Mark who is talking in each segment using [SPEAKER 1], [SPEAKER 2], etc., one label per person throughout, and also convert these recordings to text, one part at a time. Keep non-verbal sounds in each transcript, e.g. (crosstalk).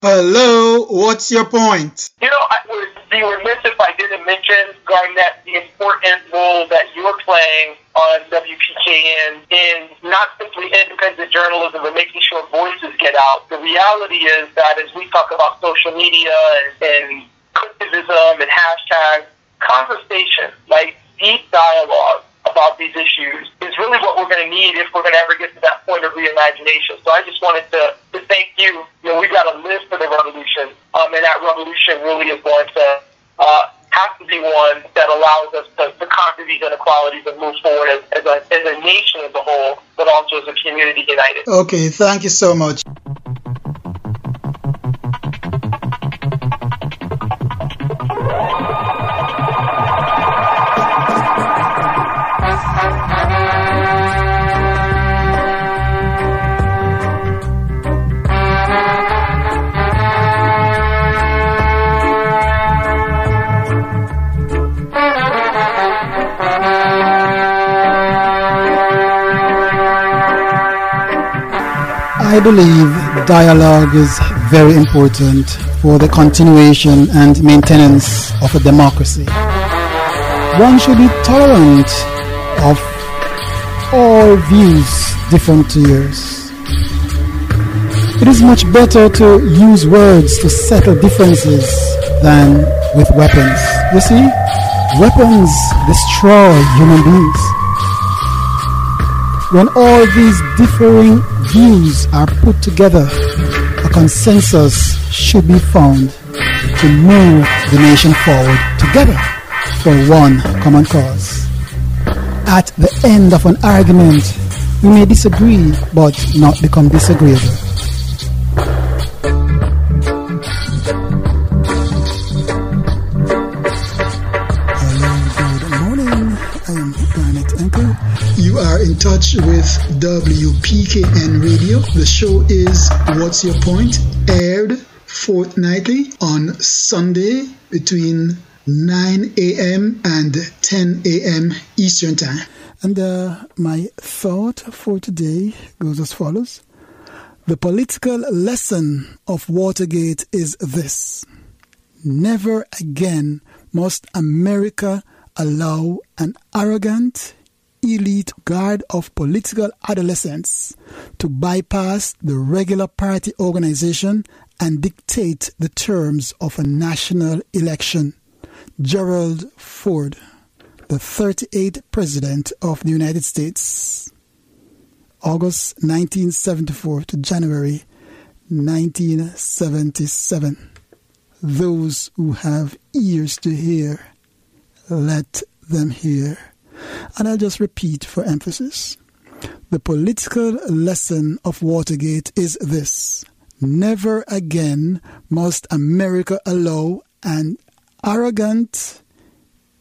[SPEAKER 1] Hello, what's your point?
[SPEAKER 2] You know, I would be remiss if I didn't mention, Garnett, the important role that you're playing on WPKN in not simply independent journalism, but making sure voices get out. The reality is that as we talk about social media and, and criticism and hashtags, conversation, like deep dialogue about these issues is really what we're going to need if we're going to ever get to that point of reimagination. So I just wanted to, to thank you. You know, we've got to live for the revolution, um, and that revolution really is going to uh, have to be one that allows us to, to conquer these inequalities and move forward as, as, a, as a nation as a whole, but also as a community united.
[SPEAKER 1] Okay, thank you so much. Believe dialogue is very important for the continuation and maintenance of a democracy. One should be tolerant of all views different to yours. It is much better to use words to settle differences than with weapons. You see, weapons destroy human beings. When all these differing views are put together, a consensus should be found to move the nation forward together for one common cause. At the end of an argument, we may disagree but not become disagreeable. Touch with WPKN Radio. The show is What's Your Point? Aired fortnightly on Sunday between 9 a.m. and 10 a.m. Eastern Time. And uh, my thought for today goes as follows The political lesson of Watergate is this Never again must America allow an arrogant, elite guard of political adolescents to bypass the regular party organization and dictate the terms of a national election. Gerald Ford, the 38th President of the United States, August 1974 to January 1977. Those who have ears to hear, let them hear. And I'll just repeat for emphasis. The political lesson of Watergate is this Never again must America allow an arrogant,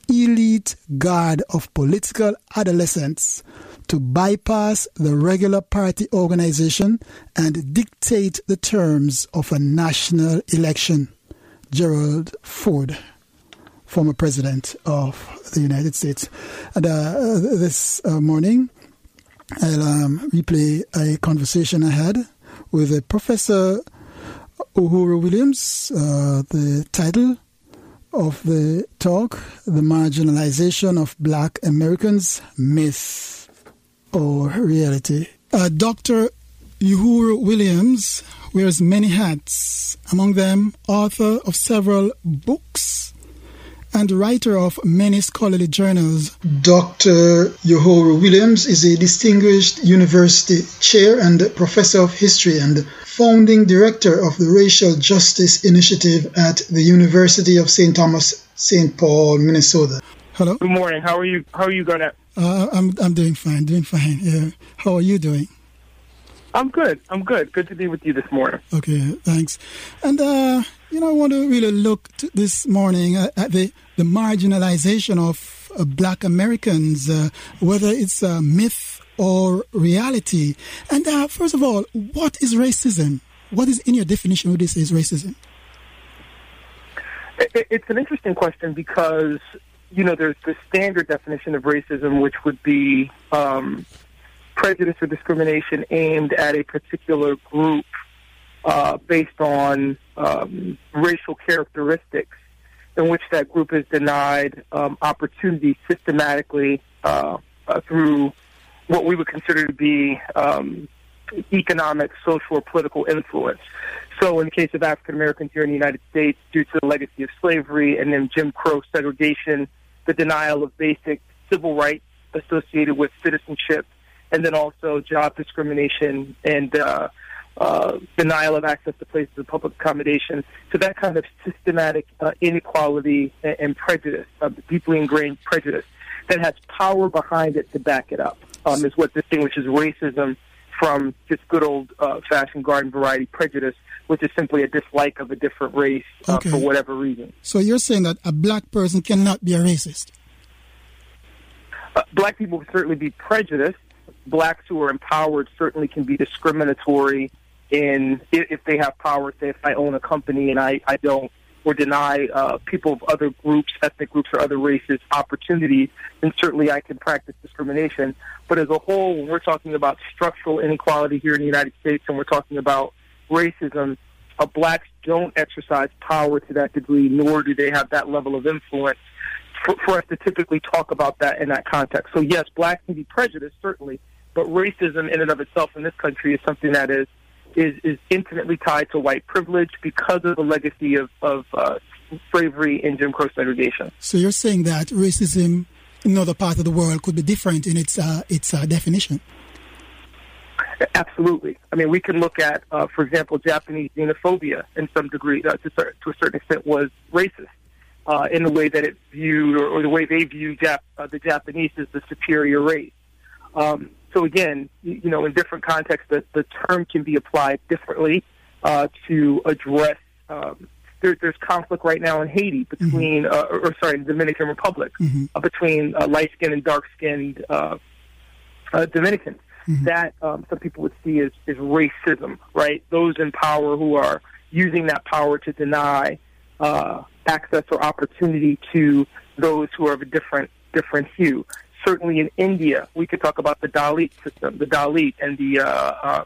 [SPEAKER 1] elite guard of political adolescents to bypass the regular party organization and dictate the terms of a national election. Gerald Ford former president of the United States. And uh, this uh, morning, I'll um, replay a conversation I had with Professor Uhuru Williams. Uh, the title of the talk, The Marginalization of Black Americans, Myth or Reality. Uh, Dr. Uhuru Williams wears many hats, among them author of several books and writer of many scholarly journals. Dr. Uhuru Williams is a distinguished university chair and professor of history and founding director of the Racial Justice Initiative at the University of St. Thomas, St. Paul, Minnesota. Hello.
[SPEAKER 3] Good morning. How are you? How are you going to?
[SPEAKER 1] Uh, I'm I'm doing fine. Doing fine. Yeah. How are you doing?
[SPEAKER 3] I'm good. I'm good. Good to be with you this morning.
[SPEAKER 1] Okay, thanks. And uh, you know, I want to really look this morning at, the the marginalization of uh, Black Americans, uh, whether it's a myth or reality. And uh, first of all, what is racism? What is in your definition? What this is racism?
[SPEAKER 3] It's an interesting question because you know there's the standard definition of racism, which would be um, prejudice or discrimination aimed at a particular group uh, based on um, racial characteristics in which that group is denied um, opportunities systematically uh, uh, through what we would consider to be um, economic, social, or political influence. So, in the case of African Americans here in the United States, due to the legacy of slavery and then Jim Crow segregation, the denial of basic civil rights associated with citizenship, and then also job discrimination and uh, uh, denial of access to places of public accommodation. So that kind of systematic uh, inequality and, and prejudice, uh, deeply ingrained prejudice, that has power behind it to back it up, um, is what distinguishes racism from just good old uh, fashioned garden variety prejudice, which is simply a dislike of a different race uh, okay. for whatever reason.
[SPEAKER 1] So you're saying that a black person cannot be a racist?
[SPEAKER 3] Uh, black people can certainly be prejudiced. Blacks who are empowered certainly can be discriminatory in if they have power. Say, if I own a company and I, I don't, or deny uh, people of other groups, ethnic groups, or other races opportunities, then certainly I can practice discrimination. But as a whole, when we're talking about structural inequality here in the United States and we're talking about racism, uh, blacks don't exercise power to that degree, nor do they have that level of influence for, for us to typically talk about that in that context. So, yes, blacks can be prejudiced, certainly, but racism in and of itself in this country is something that is is, is intimately tied to white privilege because of the legacy of, of uh, slavery and Jim Crow segregation.
[SPEAKER 1] So you're saying that racism in other parts of the world could be different in its uh, its uh, definition?
[SPEAKER 3] Absolutely. I mean, we can look at, uh, for example, Japanese xenophobia in some degree, uh, to, to, a certain extent, was racist uh, in the way that it viewed, or, or the way they view Jap- the Japanese as the superior race. Um, so again, you know, in different contexts, the, the term can be applied differently uh, to address. Um, there, there's conflict right now in Haiti between, mm-hmm. uh, or, or, sorry, the Dominican Republic, mm-hmm. uh, between uh, light-skinned and dark-skinned uh, uh, Dominicans. Mm-hmm. That um, some people would see as, as racism, right? Those in power who are using that power to deny uh, access or opportunity to those who are of a different different hue certainly in India, we could talk about the Dalit system, the Dalit, and the uh, uh,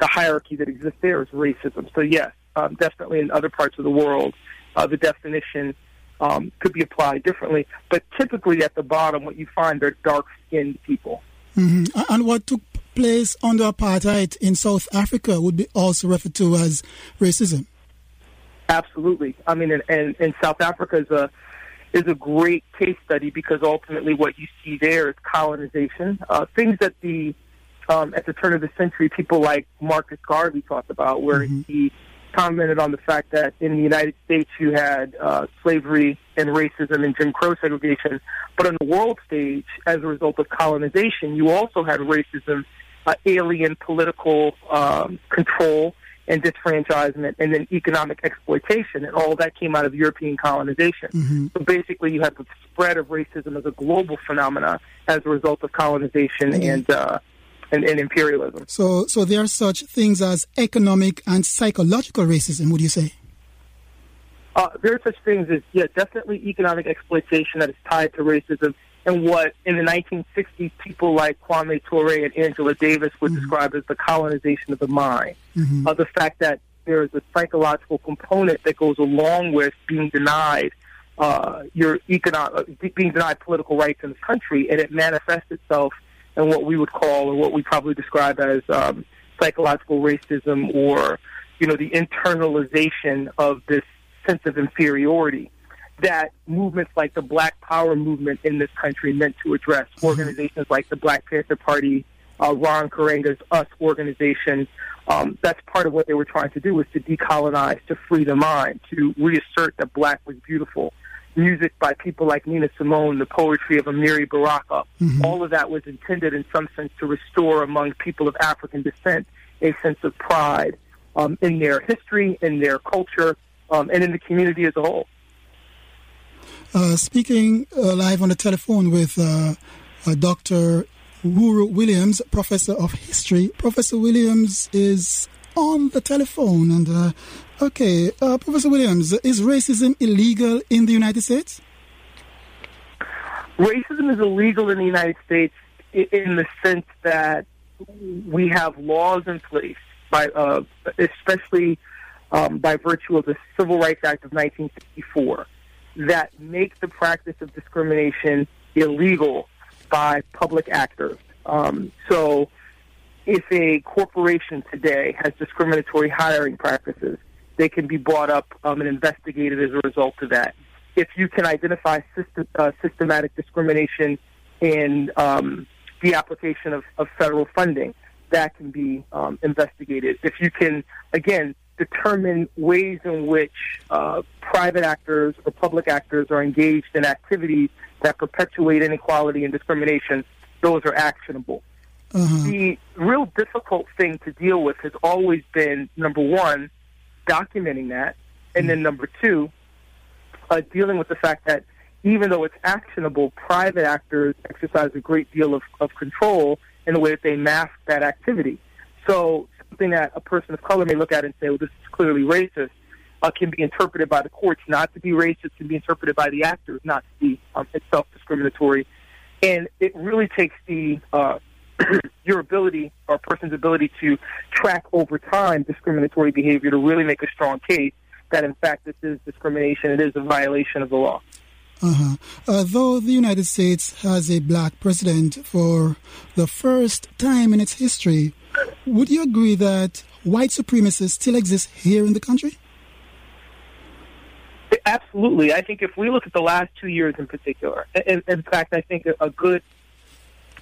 [SPEAKER 3] the hierarchy that exists there is racism. So yes, um, definitely in other parts of the world, uh, the definition um, could be applied differently. But typically, at the bottom, what you find are dark-skinned people.
[SPEAKER 1] Mm-hmm. And what took place under apartheid in South Africa would be also referred to as racism.
[SPEAKER 3] Absolutely. I mean, and, and, and South Africa is a is a great case study because ultimately what you see there is colonization. Uh, things that the um, at the turn of the century people like Marcus Garvey talked about, where mm-hmm. he commented on the fact that in the United States you had uh, slavery and racism and Jim Crow segregation, but on the world stage, as a result of colonization, you also had racism, uh, alien political um, control, and disfranchisement and then economic exploitation. And all that came out of European colonization. Mm-hmm. So basically, you had the spread of racism as a global phenomenon as a result of colonization mm-hmm. and, uh, and, and imperialism.
[SPEAKER 1] So, so there are such things as economic and psychological racism, would you say?
[SPEAKER 3] Uh, there are such things as, yeah, definitely economic exploitation that is tied to racism and what in the 1960s people like Kwame Ture and Angela Davis would mm-hmm. describe as the colonization of the mind. Mm-hmm. Uh, the fact that there is a psychological component that goes along with being denied uh, your economic, uh, being denied political rights in this country, and it manifests itself in what we would call, or what we probably describe as um, psychological racism, or you know, the internalization of this sense of inferiority that movements like the Black Power movement in this country meant to address. Mm-hmm. Organizations like the Black Panther Party, uh, Ron Karenga's US organization, um, that's part of what they were trying to do was to decolonize, to free the mind, to reassert that black was beautiful. Music by people like Nina Simone, the poetry of Amiri Baraka, mm-hmm. all of that was intended in some sense to restore among people of African descent a sense of pride um, in their history, in their culture, um, and in the community as a whole.
[SPEAKER 1] Uh, speaking uh, live on the telephone with uh, Dr. Uhuru Williams, Professor of History. Professor Williams is on the telephone. And, uh, okay, uh, Professor Williams, is racism illegal in the United States?
[SPEAKER 3] Racism is illegal in the United States in the sense that we have laws in place by uh, especially um, by virtue of the Civil Rights Act of 1964 that make the practice of discrimination illegal by public actors. Um, so, if a corporation today has discriminatory hiring practices, they can be brought up um, and investigated as a result of that. If you can identify system, uh, systematic discrimination in um, the application of, of, federal funding, that can be um, investigated. If you can, again, determine ways in which uh, private actors or public actors are engaged in activities that perpetuate inequality and discrimination, those are actionable. Uh-huh. The real difficult thing to deal with has always been number one, documenting that, and then mm-hmm. number two, uh, dealing with the fact that even though it's actionable, private actors exercise a great deal of, of control in the way that they mask that activity. So something that a person of color may look at and say, well, this is clearly racist, uh, can be interpreted by the courts not to be racist, can be interpreted by the actors not to be um, itself discriminatory. And it really takes the uh, (clears throat) your ability or a person's ability to track over time discriminatory behavior to really make a strong case that in fact this is discrimination, it is a violation of the law.
[SPEAKER 1] Uh-huh. Uh, though the United States has a black president for the first time in its history, would you agree that white supremacists still exist here in the country?
[SPEAKER 3] Absolutely. I think if we look at the last two years in particular, in, in fact, I think a, good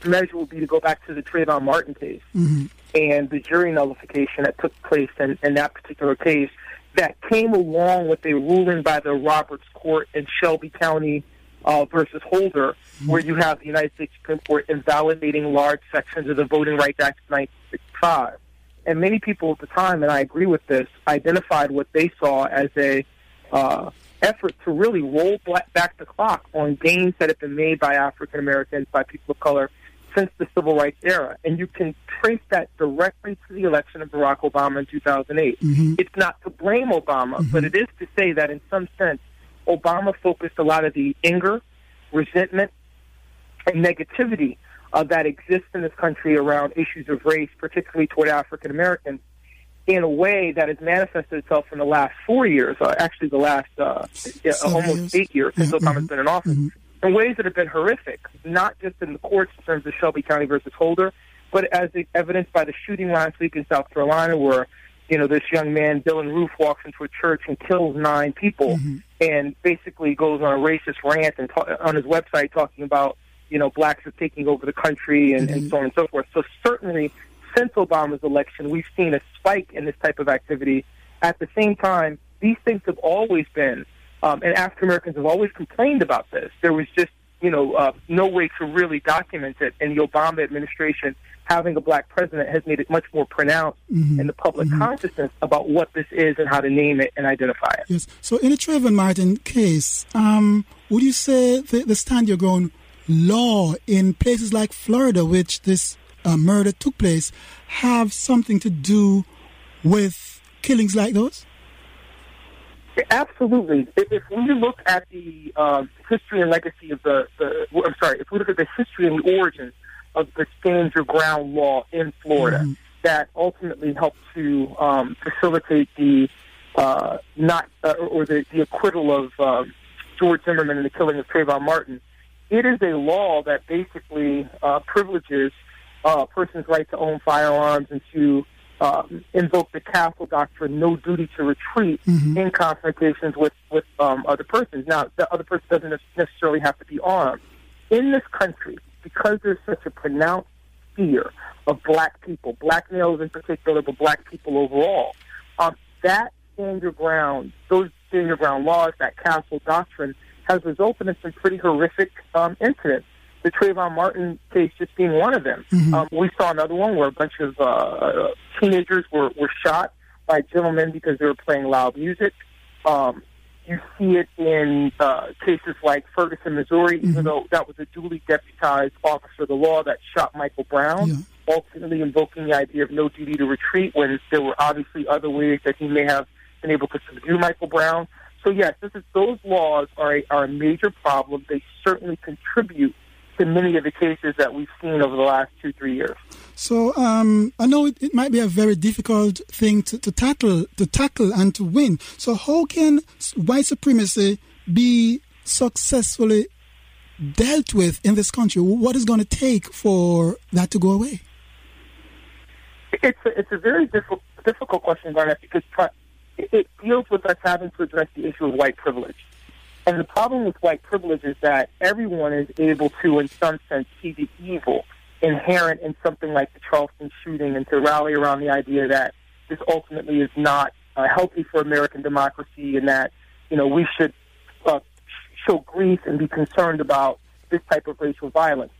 [SPEAKER 3] measure would be to go back to the Trayvon Martin case mm-hmm. and the jury nullification that took place in, in that particular case that came along with a ruling by the Roberts Court in Shelby County uh, versus Holder, mm-hmm. where you have the United States Supreme Court invalidating large sections of the Voting Rights Act of 1965. And many people at the time, and I agree with this, identified what they saw as a uh, effort to really roll back the clock on gains that have been made by African Americans, by people of color, since the civil rights era. And you can trace that directly to the election of Barack Obama in 2008. Mm-hmm. It's not to blame Obama, mm-hmm. but it is to say that in some sense, Obama focused a lot of the anger, resentment, and negativity uh, that exists in this country around issues of race, particularly toward African Americans, in a way that has manifested itself in the last four years, uh, actually the last uh, almost years. eight years since mm-hmm. Obama's been in office, mm-hmm. in ways that have been horrific, not just in the courts in terms of Shelby County versus Holder, but as evidenced by the shooting last week in South Carolina, where you know this young man Dylann Roof walks into a church and kills nine people, mm-hmm. and basically goes on a racist rant and ta- on his website talking about you know blacks are taking over the country and, and so on and so forth. So certainly since Obama's election, we've seen a spike in this type of activity. At the same time, these things have always been, um, and African Americans have always complained about this. There was just, you know, uh, no way to really document it, and the Obama administration having a black president has made it much more pronounced mm-hmm. in the public mm-hmm. consciousness about what this is and how to name it and identify it.
[SPEAKER 1] Yes. So, in the Trayvon Martin case, um, would you say the, the stand your ground law in places like Florida, which this uh, murder took place have something to do with killings like those?
[SPEAKER 3] Absolutely. If, if we look at the um, history and legacy of the, the, I'm sorry, if we look at the history and the origins of the stand your ground law in Florida, mm-hmm. that ultimately helped to um, facilitate the uh, not uh, or the, the acquittal of uh, George Zimmerman and the killing of Trayvon Martin. It is a law that basically uh, privileges uh, a person's right to own firearms and to um, invoke the castle doctrine, no duty to retreat mm-hmm. in confrontations with with um, other persons. Now, the other person doesn't necessarily have to be armed. In this country, because there's such a pronounced fear of black people, black males in particular, but black people overall, um, that stand your ground, those stand your ground laws, that castle doctrine, has resulted in some pretty horrific um, incidents the Trayvon Martin case just being one of them. Mm-hmm. Um, we saw another one where a bunch of uh, teenagers were, were shot by gentlemen because they were playing loud music. Um, you see it in uh, cases like Ferguson, Missouri, mm-hmm. even though that was a duly deputized officer of the law that shot Michael Brown, yeah. ultimately invoking the idea of no duty to retreat when there were obviously other ways that he may have been able to subdue Michael Brown. So yes, this is those laws are a, are a major problem. They certainly contribute to many of the cases that we've seen over the last two, three years.
[SPEAKER 1] So um, I know it, it, might be a very difficult thing to, to, tackle, to tackle and to win. So how can white supremacy be successfully dealt with in this country? What is going to take for that to go away?
[SPEAKER 3] It's a, it's a very difficult difficult question, Garnet, because it deals with us having to address the issue of white privilege. And the problem with white privilege is that everyone is able to, in some sense, see the evil inherent in something like the Charleston shooting and to rally around the idea that this ultimately is not uh, healthy for American democracy and that, you know, we should uh, show grief and be concerned about this type of racial violence.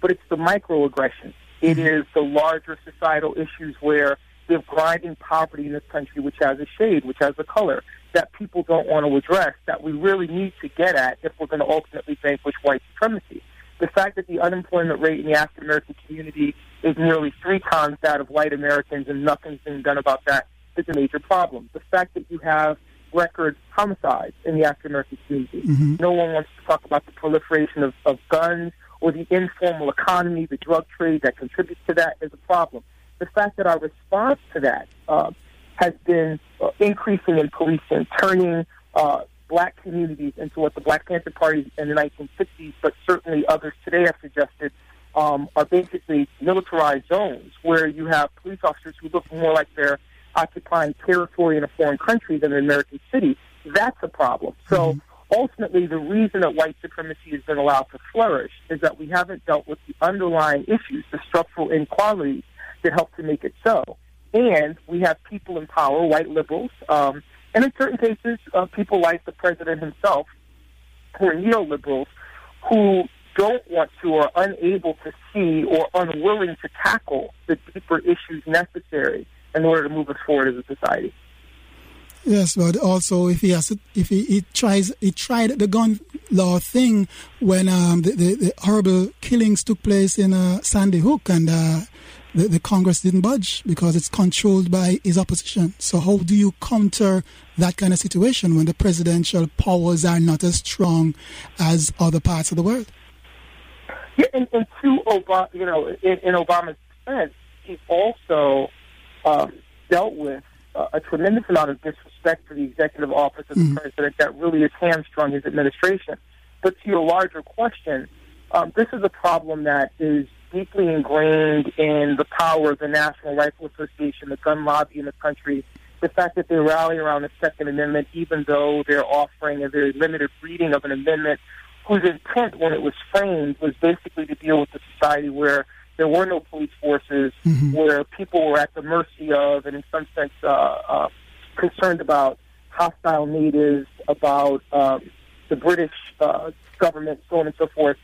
[SPEAKER 3] But it's the microaggressions. It mm-hmm. the larger societal issues where we have grinding poverty in this country, which has a shade, which has a color, that people don't want to address, that we really need to get at if we're going to ultimately vanquish white supremacy. The fact that the unemployment rate in the African American community is nearly three times that of white Americans and nothing's being done about that is a major problem. The fact that you have record homicides in the African American community. Mm-hmm. No one wants to talk about the proliferation of, of guns or the informal economy, the drug trade that contributes to that is a problem the fact that our response to that uh, has been uh, increasing in policing, turning uh, black communities into what the Black Panther Party in the 1960s, but certainly others today have suggested, um, are basically militarized zones where you have police officers who look more like they're occupying territory in a foreign country than an American city. That's a problem. So. Mm-hmm ultimately the reason that white supremacy has been allowed to flourish is that we haven't dealt with the underlying issues, the structural inequalities that help to make it so. And we have people in power, white liberals, um, and in certain cases, uh, people like the president himself, who are neoliberals, who don't want to or unable to see or unwilling to tackle the deeper issues necessary in order to move us forward as a society.
[SPEAKER 1] Yes, but also if he has, if he, he tries, he tried the gun law thing when um, the, the, the, horrible killings took place in uh, Sandy Hook, and uh, the, the Congress didn't budge because it's controlled by his opposition. So how do you counter that kind of situation when the presidential powers are not as strong as other parts of the world?
[SPEAKER 3] Yeah, and, and to Obama, you know, in, in Obama's defense, he also um, dealt with uh, a tremendous amount of disrespect for the executive office of the mm-hmm. president that really has hamstrung his administration. But to your larger question, um, this is a problem that is deeply ingrained in the power of the National Rifle Association, the gun lobby in the country. The fact that they rally around the Second Amendment, even though they're offering a very limited reading of an amendment whose intent when it was framed was basically to deal with a society where there were no police forces, mm-hmm. where people were at the mercy of, and in some sense, uh, uh, concerned about hostile natives, about um, the British uh, government, so on and so forth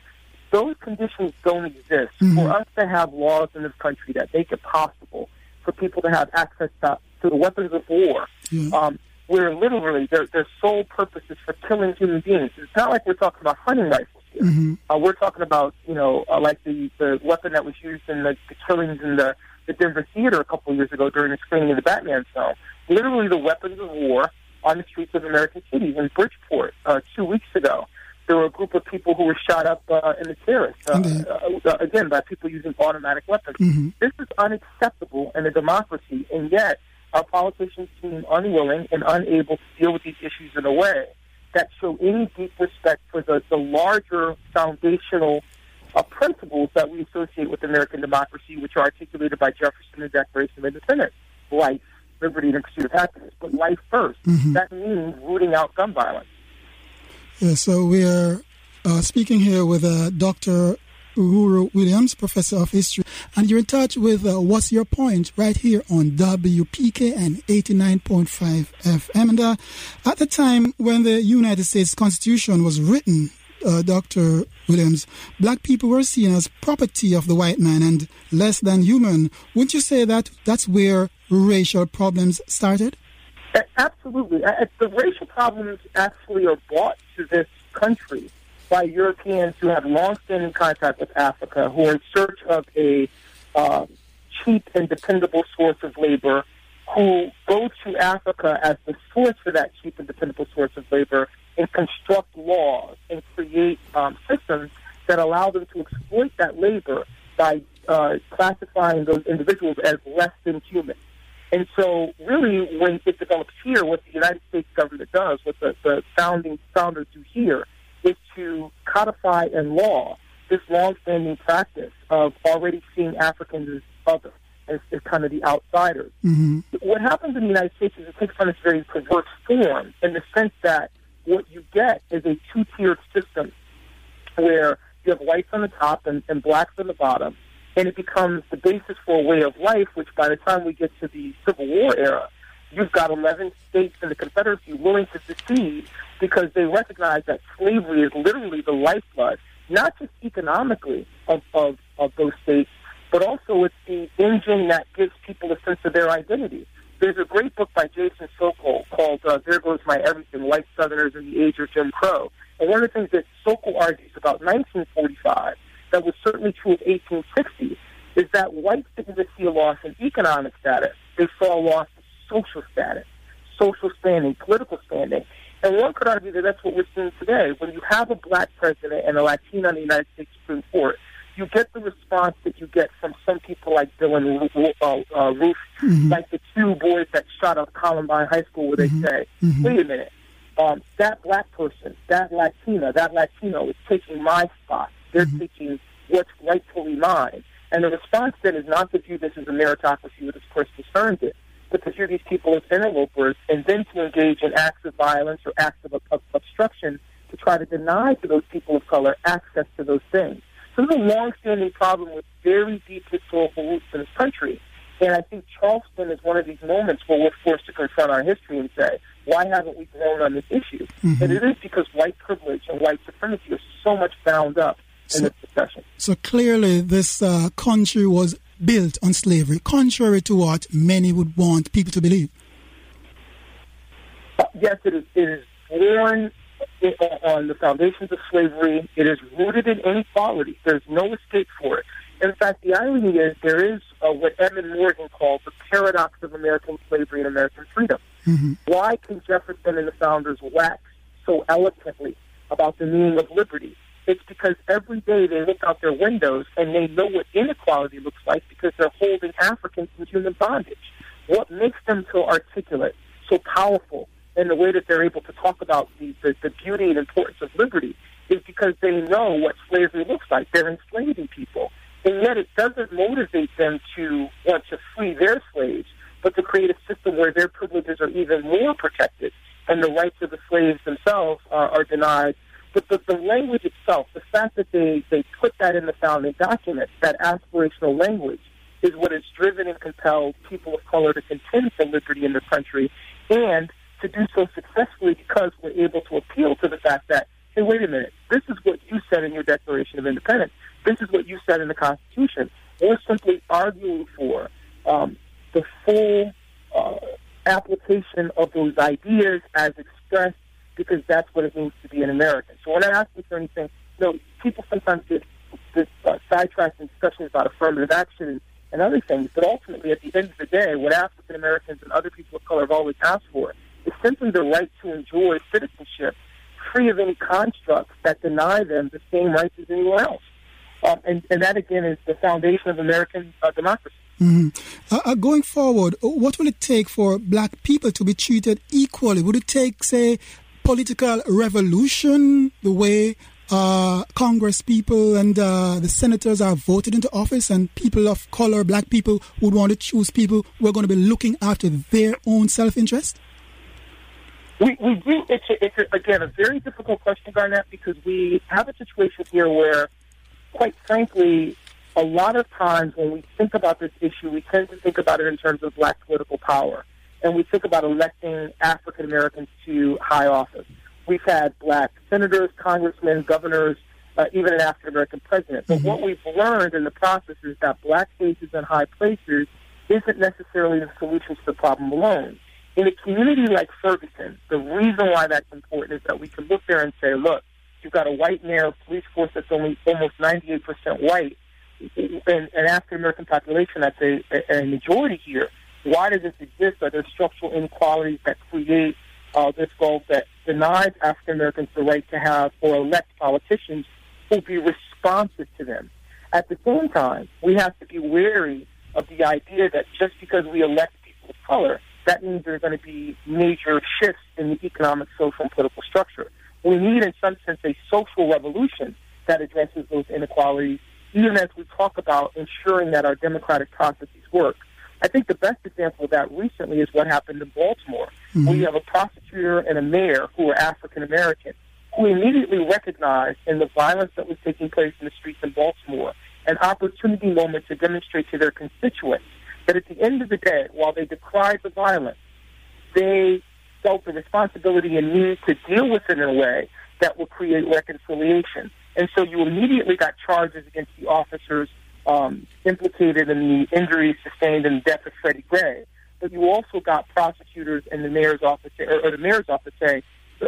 [SPEAKER 3] those conditions don't exist. Mm-hmm. For us to have laws in this country that make it possible for people to have access to, to the weapons of war, yeah. um, where literally their, their sole purpose is for killing human beings. It's not like we're talking about hunting rifles here. Mm-hmm. Uh, we're talking about, you know, uh, like the, the weapon that was used in the, the killings in the, the Denver theater a couple of years ago during the screening of the Batman film. Literally the weapons of war on the streets of American cities in Bridgeport uh, two weeks ago there were a group of people who were shot up uh, in the terrace, uh, uh, uh, again, by people using automatic weapons. Mm-hmm. This is unacceptable in a democracy, and yet our politicians seem unwilling and unable to deal with these issues in a way that show any deep respect for the, the larger foundational uh, principles that we associate with American democracy, which are articulated by Jefferson in the Declaration of Independence. Life, liberty, and the pursuit of happiness. But life 1st mm-hmm. That means rooting out gun violence.
[SPEAKER 1] Yeah, so we are uh, speaking here with uh, Dr. Uhuru Williams, Professor of History, and you're in touch with uh, What's Your Point right here on WPKN 89.5 FM. And uh, at the time when the United States Constitution was written, uh, Dr. Williams, black people were seen as property of the white man and less than human. Wouldn't you say that that's where racial problems started?
[SPEAKER 3] Absolutely. The racial problems actually are brought to this country by Europeans who have long-standing contact with Africa, who are in search of a uh, cheap and dependable source of labor, who go to Africa as the source for that cheap and dependable source of labor and construct laws and create um, systems that allow them to exploit that labor by uh, classifying those individuals as less than human. And so, really, when it develops here, what the United States government does, what the, the founding founders do here, is to codify in law this long-standing practice of already seeing Africans as other, as, as kind of the outsiders.
[SPEAKER 1] Mm-hmm.
[SPEAKER 3] What happens in the United States is it takes on this very perverse form in the sense that what you get is a two-tiered system where you have whites on the top and, and blacks on the bottom, and it becomes the basis for a way of life, which by the time we get to the Civil War era, you've got 11 states in the Confederacy willing to secede because they recognize that slavery is literally the lifeblood, not just economically of, of, of those states, but also it's the engine that gives people a sense of their identity. There's a great book by Jason Sokol called uh, There Goes My Everything, White Southerners in the Age of Jim Crow. And one of the things that Sokol argues about 1945 that was certainly true of 1860 is that whites didn't just see a loss in economic status. They saw a loss in social status, social standing, political standing. And one could argue that that's what we're seeing today. When you have a black president and a Latino on the United States Supreme Court, you get the response that you get from some people like Dylann uh, uh, Roof,
[SPEAKER 1] mm-hmm.
[SPEAKER 3] like the two boys that shot up Columbine High School, where they
[SPEAKER 1] mm-hmm.
[SPEAKER 3] say,
[SPEAKER 1] mm-hmm.
[SPEAKER 3] "Wait a minute, um, that black person, that Latina, that Latino is taking my spot. They're
[SPEAKER 1] Mhm.
[SPEAKER 3] taking what's rightfully mine." And the response then is not to view this as a meritocracy, which of course discerns it, but to view these people as interlopers, and then to engage in acts of violence or acts of, of obstruction to try to deny to those people of color access to those things. So there's a long-standing problem with very deep historical roots in this country. And I think Charleston is one of these moments where we're forced to confront our history and say, why haven't we grown on this issue?
[SPEAKER 1] Mhm.
[SPEAKER 3] And it is because white privilege and white supremacy are so much bound up
[SPEAKER 1] So-
[SPEAKER 3] this discussion.
[SPEAKER 1] So clearly, this uh, country was built on slavery, contrary to what many would want people to believe.
[SPEAKER 3] Uh, yes, it is, it is born on the foundations of slavery. It is rooted in inequality. There's no escape for it. In fact, the irony is there is uh, what Edmund Morgan called the paradox of American slavery and American freedom.
[SPEAKER 1] hmm
[SPEAKER 3] Why can Jefferson and the founders wax so eloquently about the meaning of liberty? It's because every day they look out their windows and they know what inequality looks like because they're holding Africans in human bondage. What makes them so articulate, so powerful in the way that they're able to talk about the, the, the beauty and importance of liberty is because they know what slavery looks like. They're enslaving people. And yet it doesn't motivate them to want to free their slaves, but to create a system where their privileges are even more protected and the rights of the slaves themselves are, are denied. But the, the language itself, the fact that they, they put that in the founding documents, that aspirational language, is what has driven and compelled people of color to contend for liberty in the country and to do so successfully because we're able to appeal to the fact that, hey, wait a minute, this is what you said in your Declaration of Independence. This is what you said in the Constitution. We're simply arguing for um, the full uh, application of those ideas as expressed because that's what it means to be an American. So when I ask you for anything, you know, people sometimes get, uh, sidetracked in discussions about affirmative action and, other things, but ultimately, at the end of the day, what African Americans and other people of color have always asked for is simply the right to enjoy citizenship free of any constructs that deny them the same rights as anyone else. Um, and, and that, again, is the foundation of American uh, democracy.
[SPEAKER 1] hmm Uh, uh, going forward, uh, what will it take for black people to be treated equally? Would it take, say, political revolution, the way uh, Congress people and uh, the senators are voted into office, and people of color, black people, would want to choose people who are going to be looking after their own self interest?
[SPEAKER 3] We, we do. It's, a, it's a, again a very difficult question, Garnett, because we have a situation here where, quite frankly, a lot of times when we think about this issue, we tend to think about it in terms of black political power, and we think about electing African Americans to high office. We've had black senators, congressmen, governors, uh, even an African American president. But
[SPEAKER 1] Mhm.
[SPEAKER 3] what we've learned in the process is that black faces in high places isn't necessarily the solution to the problem alone in a community like Ferguson, the reason why that's important is that we can look there and say, look, you've got a white mayor, police force that's only almost 98% white, and an African American population that's a, a, a majority here. Why does this exist? Are there structural inequalities that create uh, this gulf that denies African Americans the right to have or elect politicians who be responsive to them. At the same time, we have to be wary of the idea that just because we elect people of color, that means there are going to be major shifts in the economic, social, and political structure. We need, in some sense, a social revolution that addresses those inequalities, even as we talk about ensuring that our democratic processes work. I think the best example of that recently is what happened in Baltimore. Mm-hmm. We have a prosecutor and a mayor who are African American who immediately recognized in the violence that was taking place in the streets in Baltimore an opportunity moment to demonstrate to their constituents that at the end of the day, while they decried the violence, they felt the responsibility and need to deal with it in a way that will create reconciliation. And so you immediately got charges against the officers um, implicated in the injuries sustained in the death of Freddie Gray. But you also got prosecutors in the mayor's office or, or the mayor's office saying,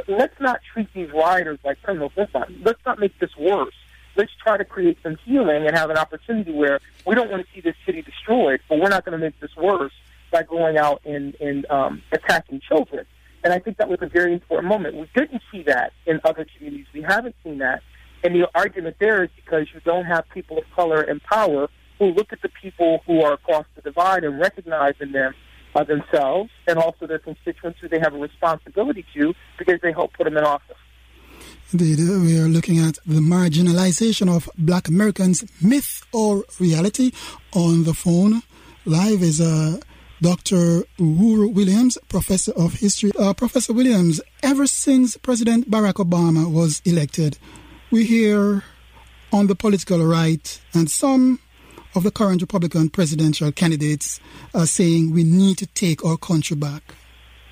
[SPEAKER 3] let's not treat these rioters like criminals. Let's not, let's not make this worse. Let's try to create some healing and have an opportunity where we don't want to see this city destroyed, but we're not going to make this worse by going out and, and um, attacking children. And I think that was a very important moment. We didn't see that in other communities. We haven't seen that. And the argument there is because you don't have people of color in power who look at the people who are across the divide and recognize in them uh, themselves and also their constituents who they have a responsibility to because they help put them in office.
[SPEAKER 1] Indeed, uh, we are looking at the marginalization of black Americans, myth or reality. On the phone, live is uh, Dr. Uhuru Williams, Professor of History. Uh, Professor Williams, ever since President Barack Obama was elected, we hear on the political right and some of the current Republican presidential candidates are saying we need to take our country back.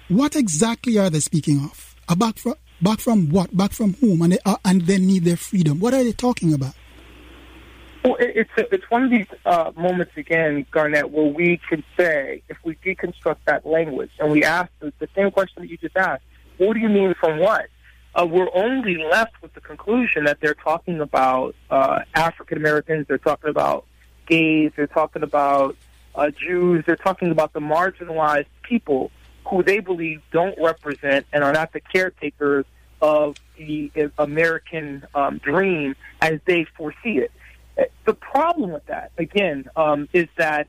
[SPEAKER 1] What exactly are they speaking of? Back from, back from what? Back from whom? And they, are, and they need their freedom. What are they talking about?
[SPEAKER 3] Well, it's a, it's one of these uh, moments again, Garnett, where we can say, if we deconstruct that language and we ask the, the same question that you just asked, what do you mean from what? Uh, we're only left with the conclusion that they're talking about uh, African Americans, they're talking about gays, they're talking about uh, Jews, they're talking about the marginalized people who they believe don't represent and are not the caretakers of the American um, dream as they foresee it. The problem with that, again, um, is that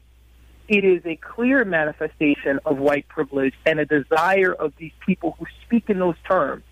[SPEAKER 3] it is a clear manifestation of white privilege and a desire of these people who speak in those terms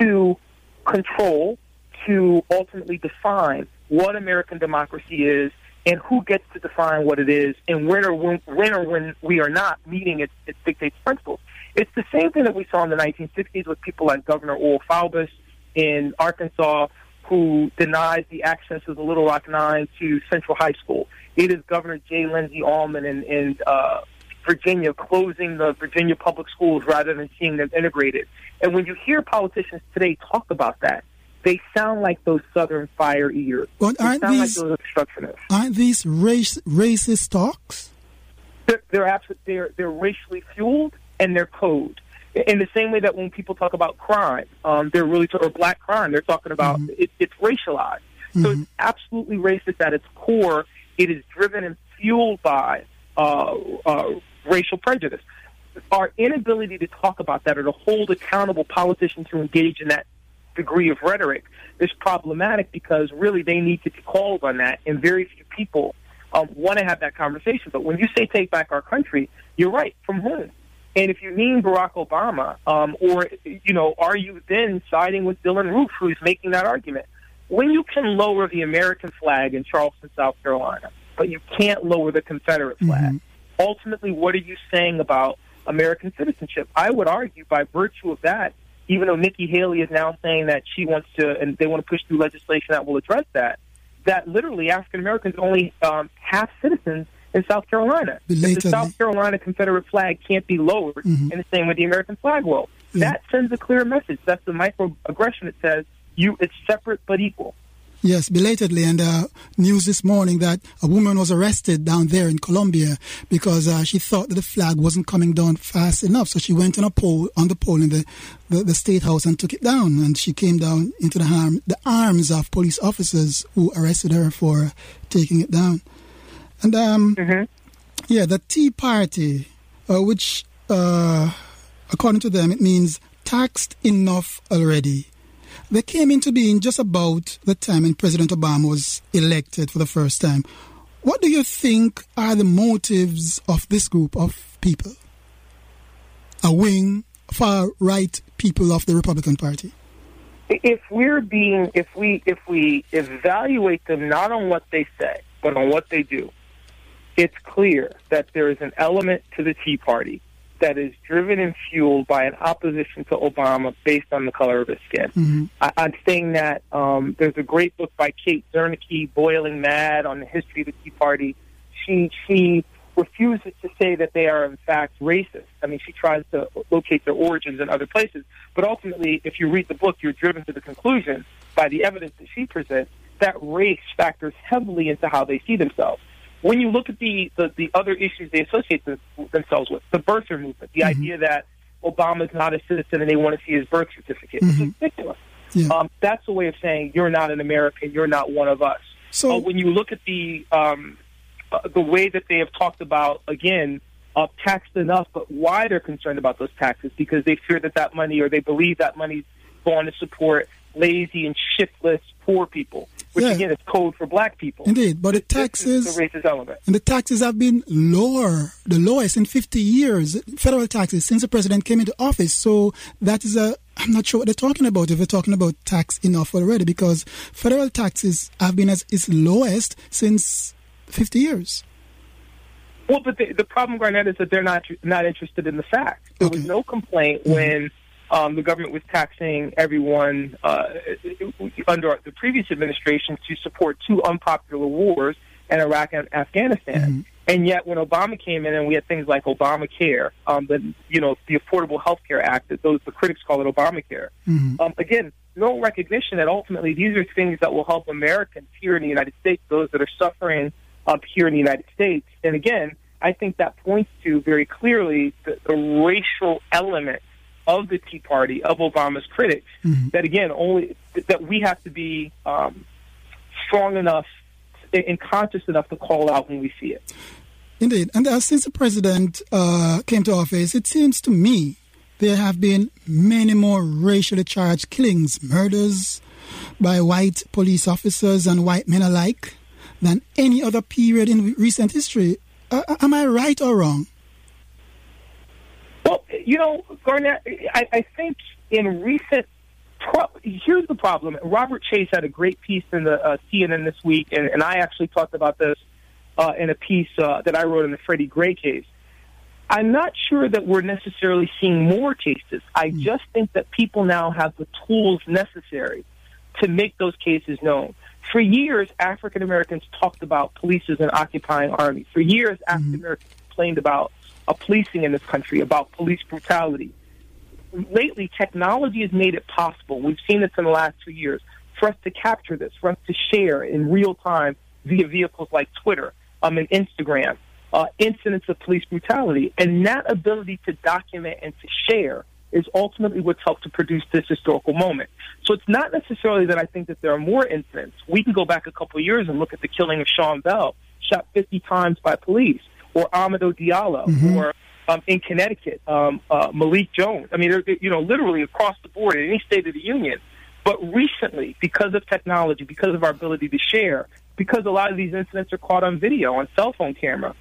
[SPEAKER 3] to control, to ultimately define what American democracy is and who gets to define what it is and when or when, when or when we are not meeting its, its dictates principles. It's the same thing that we saw in the 1960s with people like Governor Orval Faubus in Arkansas who denies the access of the Little Rock Nine to Central High School. It is Governor J. Lindsay Almond in, in uh, Virginia closing the Virginia public schools rather than seeing them integrated. And when you hear politicians today talk about that, they sound like those Southern fire eaters.
[SPEAKER 1] But aren't these,
[SPEAKER 3] like obstructionists.
[SPEAKER 1] Aren't these race, racist talks?
[SPEAKER 3] They're, they're, absolutely, they're, they're racially fueled and they're code in the same way that when people talk about crime, um, they're really or black crime, they're talking about mm-hmm. it, it's racialized. Mm-hmm. So it's absolutely racist at its core. It is driven and fueled by uh, uh, racial prejudice. Our inability to talk about that or to hold accountable politicians who engage in that degree of rhetoric is problematic because really they need to be called on that, and very few people um, want to have that conversation. But when you say take back our country, you're right. From whom? And if you mean Barack Obama, um, or you know, are you then siding with Dylann Roof, who's making that argument? When you can lower the American flag in Charleston, South Carolina, but you can't lower the Confederate flag, mm-hmm. Ultimately, what are you saying about American citizenship? I would argue, by virtue of that, even though Nikki Haley is now saying that she wants to, and they want to push through legislation that will address that, that literally African Americans only um, half citizens in South Carolina. the South Carolina Confederate flag can't be lowered mm-hmm. in the same way the American flag will. Yeah. That sends a clear message. That's the microaggression. It says you it's separate but equal.
[SPEAKER 1] Yes, belatedly, and uh, news this morning that a woman was arrested down there in Columbia because uh, she thought that the flag wasn't coming down fast enough. So she went on a pole on the pole in the, the, the state house and took it down, and she came down into the arm the arms of police officers who arrested her for taking it down. And um, mm-hmm. yeah, the Tea Party, uh, which uh, according to them it means taxed enough already they came into being just about the time when President Obama was elected for the first time. What do you think are the motives of this group of people? A wing, far right people of the Republican Party?
[SPEAKER 3] If we're being, if we, if we evaluate them not on what they say, but on what they do, it's clear that there is an element to the Tea Party that is driven and fueled by an opposition to Obama based on the color of his skin.
[SPEAKER 1] Mm-hmm.
[SPEAKER 3] I, I'm saying that um, there's a great book by Kate Zernike, Boiling Mad, on the history of the Tea Party. She she refuses to say that they are in fact racist. I mean, she tries to locate their origins in other places, but ultimately, if you read the book, you're driven to the conclusion by the evidence that she presents that race factors heavily into how they see themselves when you look at the, the, the other issues they associate them, themselves with, the birther movement, the mm-hmm. idea that Obama's not a citizen and they want to see his birth certificate, mm-hmm. is ridiculous.
[SPEAKER 1] Yeah.
[SPEAKER 3] Um, that's a way of saying you're not an American, you're not one of us.
[SPEAKER 1] So
[SPEAKER 3] uh, when you look at the um, uh, the way that they have talked about again uh, taxed enough, but why they're concerned about those taxes because they fear that that money or they believe that money's going to support lazy and shiftless poor people which
[SPEAKER 1] Yeah.
[SPEAKER 3] again is code for black people.
[SPEAKER 1] Indeed, but the taxes
[SPEAKER 3] the racist element.
[SPEAKER 1] and the taxes have been lower, the lowest in 50 years, federal taxes since the president came into office. So that is a I'm not sure what they're talking about if they're talking about tax enough already because federal taxes have been as its lowest since 50 years.
[SPEAKER 3] Well, but the, the problem, Garnett, is that they're not not interested in the facts. There was no complaint
[SPEAKER 1] Mhm.
[SPEAKER 3] when um, the government was taxing everyone uh, under the previous administration to support two unpopular wars in Iraq and Afghanistan.
[SPEAKER 1] Mhm.
[SPEAKER 3] And yet, when Obama came in, and we had things like Obamacare, um, the you know the Affordable Health Care Act, that those the critics call it Obamacare.
[SPEAKER 1] Mhm.
[SPEAKER 3] Um, again, no recognition that ultimately these are things that will help Americans here in the United States, those that are suffering up here in the United States. And again, I think that points to very clearly the, the racial element of the Tea Party, of Obama's critics.
[SPEAKER 1] Mhm.
[SPEAKER 3] That again, only that we have to be um, strong enough and conscious enough to call out when we see it.
[SPEAKER 1] Indeed. And uh, since the president uh, came to office, it seems to me there have been many more racially charged killings, murders by white police officers and white men alike than any other period in recent history. Uh, am I right or wrong?
[SPEAKER 3] You know, Garnett, I, I think in recent. Pro- here's the problem. Robert Chase had a great piece in the uh, CNN this week, and, and I actually talked about this uh, in a piece uh, that I wrote in the Freddie Gray case. I'm not sure that we're necessarily seeing more cases. I just think that people now have the tools necessary to make those cases known. For years, African Americans talked about police as an occupying army. For years, African Americans complained about a policing in this country, about police brutality. Lately, technology has made it possible. We've seen this in the last two years for us to capture this, for us to share in real time via vehicles like Twitter um, and Instagram uh, incidents of police brutality. And that ability to document and to share is ultimately what's helped to produce this historical moment. So it's not necessarily that I think that there are more incidents. We can go back a couple of years and look at the killing of Sean Bell, shot 50 times by police, or Amadou Diallo,
[SPEAKER 1] Mhm.
[SPEAKER 3] or um, in Connecticut, um, uh, Malik Jones. I mean, they're, they're, you know, literally across the board in any state of the union. But recently, because of technology, because of our ability to share, because a lot of these incidents are caught on video, on cell phone camera.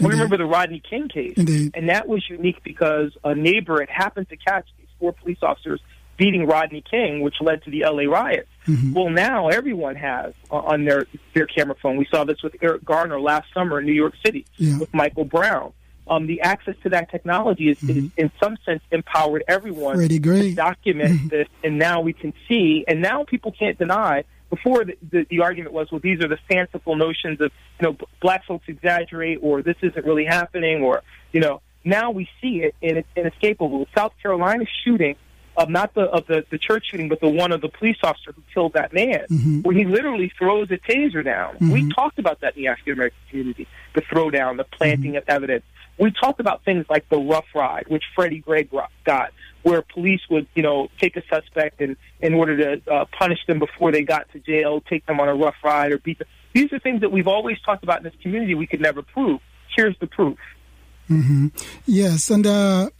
[SPEAKER 3] We remember the Rodney King case.
[SPEAKER 1] Indeed.
[SPEAKER 3] And that was unique because a neighbor had happened to catch these four police officers beating Rodney King, which led to the LA riots.
[SPEAKER 1] Mhm.
[SPEAKER 3] Well, now everyone has on their their camera phone. We saw this with Eric Garner last summer in New York City
[SPEAKER 1] Yeah.
[SPEAKER 3] with Michael Brown. Um, the access to that technology is, is, in some sense, empowered everyone to document this, and now we can see, and now people can't deny. Before the, the, the argument was, well, these are the fanciful notions of, you know, black folks exaggerate, or this isn't really happening, or, you know, now we see it, and it's inescapable. South Carolina shooting, of not the of the, the church shooting, but the one of the police officer who killed that man,
[SPEAKER 1] Mhm.
[SPEAKER 3] where he literally throws a taser down. We
[SPEAKER 1] Mhm.
[SPEAKER 3] talked about that in the African American community, the throwdown, the planting of evidence. We talked about things like the rough ride, which Freddie Gray got, where police would, you know, take a suspect and in order to uh, punish them before they got to jail, take them on a rough ride or beat them. These are things that we've always talked about in this community. We could never prove. Here's the proof.
[SPEAKER 1] hmm Yes, and uh,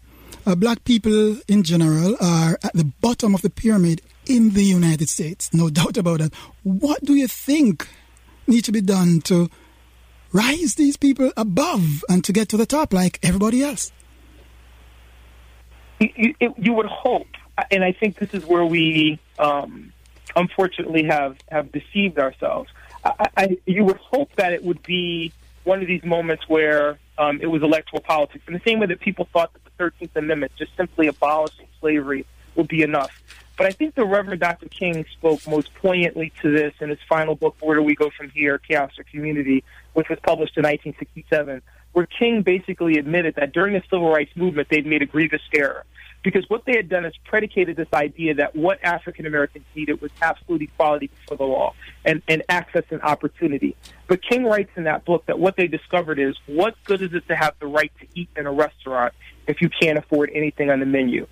[SPEAKER 1] uh, black people in general are at the bottom of the pyramid in the United States, no (laughs) doubt about that. What do you think needs to be done to rise these people above and to get to the top like everybody else?
[SPEAKER 3] You, you, would hope, and I think this is where we um, unfortunately have, have deceived ourselves. I, I, you would hope that it would be one of these moments where um, it was electoral politics, in the same way that people thought that the 13th Amendment, just simply abolishing slavery, would be enough. But I think the Reverend Dr. King spoke most poignantly to this in his final book, Where Do We Go From Here? Chaos or Community, which was published in 1967, where King basically admitted that during the civil rights movement, they'd made a grievous error. Because what they had done is predicated this idea that what African Americans needed was absolute equality before the law and, and access and opportunity. But King writes in that book that what they discovered is what good is it to have the right to eat in a restaurant if you can't afford anything on the menu?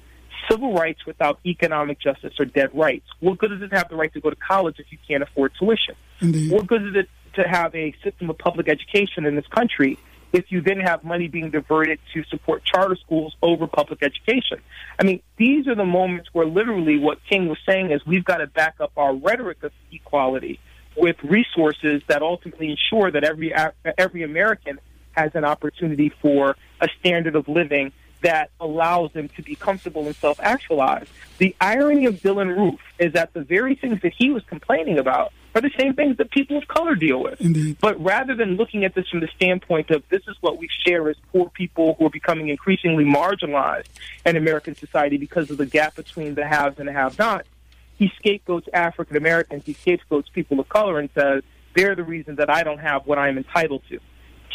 [SPEAKER 3] Civil rights without economic justice are dead rights. What good is it to have the right to go to college if you can't afford tuition?
[SPEAKER 1] Indeed.
[SPEAKER 3] What good is it to have a system of public education in this country if you then have money being diverted to support charter schools over public education. I mean, these are the moments where literally what King was saying is we've got to back up our rhetoric of equality with resources that ultimately ensure that every every American has an opportunity for a standard of living that allows them to be comfortable and self-actualized. The irony of Dylann Roof is that the very things that he was complaining about are the same things that people of color deal with.
[SPEAKER 1] Indeed.
[SPEAKER 3] But rather than looking at this from the standpoint of this is what we share as poor people who are becoming increasingly marginalized in American society because of the gap between the haves and the have-nots, he scapegoats African Americans, he scapegoats people of color and says, they're the reason that I don't have what I'm entitled to.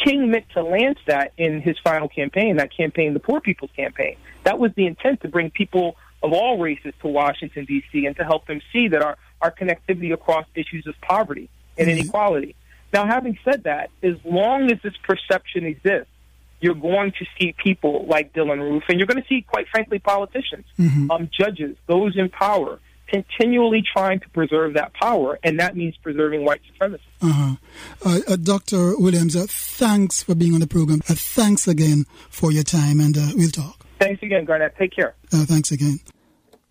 [SPEAKER 3] King meant to lance that in his final campaign, that campaign, the Poor People's Campaign. That was the intent to bring people of all races to Washington, D.C., and to help them see that our, our connectivity across issues of poverty and mm-hmm. inequality. Now, having said that, as long as this perception exists, you're going to see people like Dylann Roof, and you're going to see, quite frankly, politicians,
[SPEAKER 1] mm-hmm.
[SPEAKER 3] um, judges, those in power, continually trying to preserve that power, and that means preserving white supremacy.
[SPEAKER 1] Uh-huh. Uh, uh, Dr. Williams, uh, thanks for being on the program. Uh, thanks again for your time, and uh, we'll talk.
[SPEAKER 3] Thanks again, Garnett. Take care.
[SPEAKER 1] Uh, thanks again.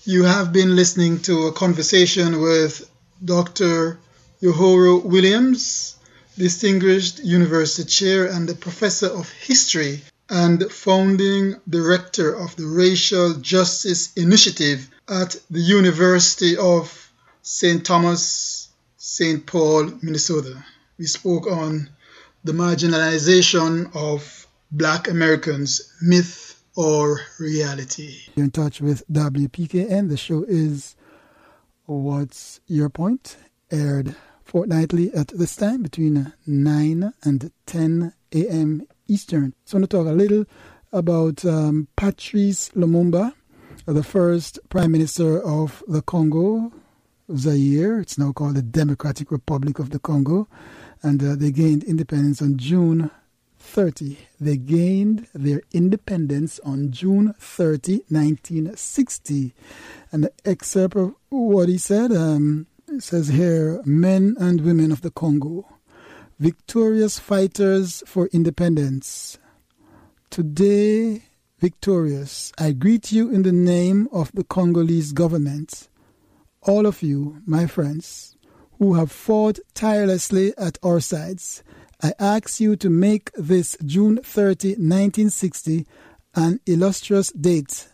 [SPEAKER 1] You have been listening to a conversation with Dr. Uhuru Williams, Distinguished University Chair and Professor of History and founding Director of the Racial Justice Initiative at the University of St. Thomas, St. Paul, Minnesota. We spoke on the marginalization of black Americans, myth or reality. You're in touch with WPKN. The show is What's Your Point? Aired fortnightly at this time between 9 and 10 a.m. Eastern. So I'm going to talk a little about um, Patrice Lumumba, the first Prime Minister of the Congo, Zaire. It's now called the Democratic Republic of the Congo. And uh, they gained independence on June 30. They gained their independence on June 30, 1960. And the excerpt of what he said um, says here Men and women of the Congo, victorious fighters for independence. Today, victorious, I greet you in the name of the Congolese government. All of you, my friends, who have fought tirelessly at our sides I ask you to make this June 30, 1960, an illustrious date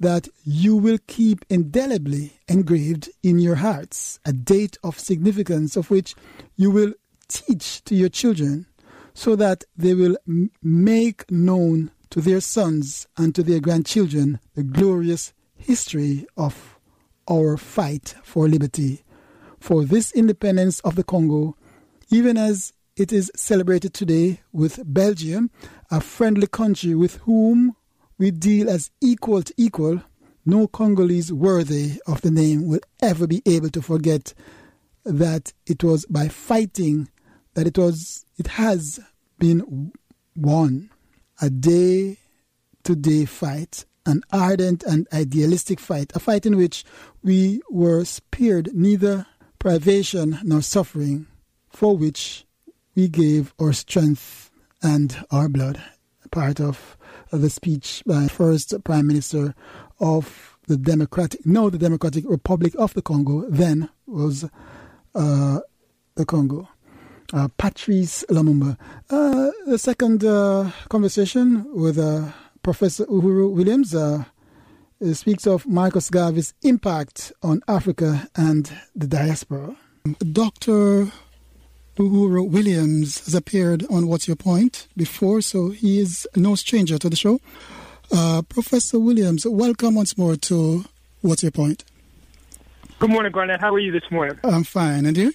[SPEAKER 1] that you will keep indelibly engraved in your hearts, a date of significance of which you will teach to your children so that they will make known to their sons and to their grandchildren the glorious history of our fight for liberty. For this independence of the Congo, even as it is celebrated today with Belgium, a friendly country with whom we deal as equal to equal. No Congolese worthy of the name will ever be able to forget that it was by fighting that it was it has been won. A day to day fight, an ardent and idealistic fight, a fight in which we were spared neither privation nor suffering, for which we gave our strength and our blood. Part of the speech by first Prime Minister of the Democratic, no, the Democratic Republic of the Congo, then was uh, the Congo. Uh, Patrice Lumumba. Uh, the second uh, conversation with uh, Professor Uhuru Williams uh, speaks of Marcus Garvey's impact on Africa and the diaspora. Dr. Uhuru Williams has appeared on What's Your Point before, so he is no stranger to the show. Uh, Professor Williams, welcome once more to What's Your Point?
[SPEAKER 3] Good morning, Garnett. How are you this morning?
[SPEAKER 1] I'm fine. And you?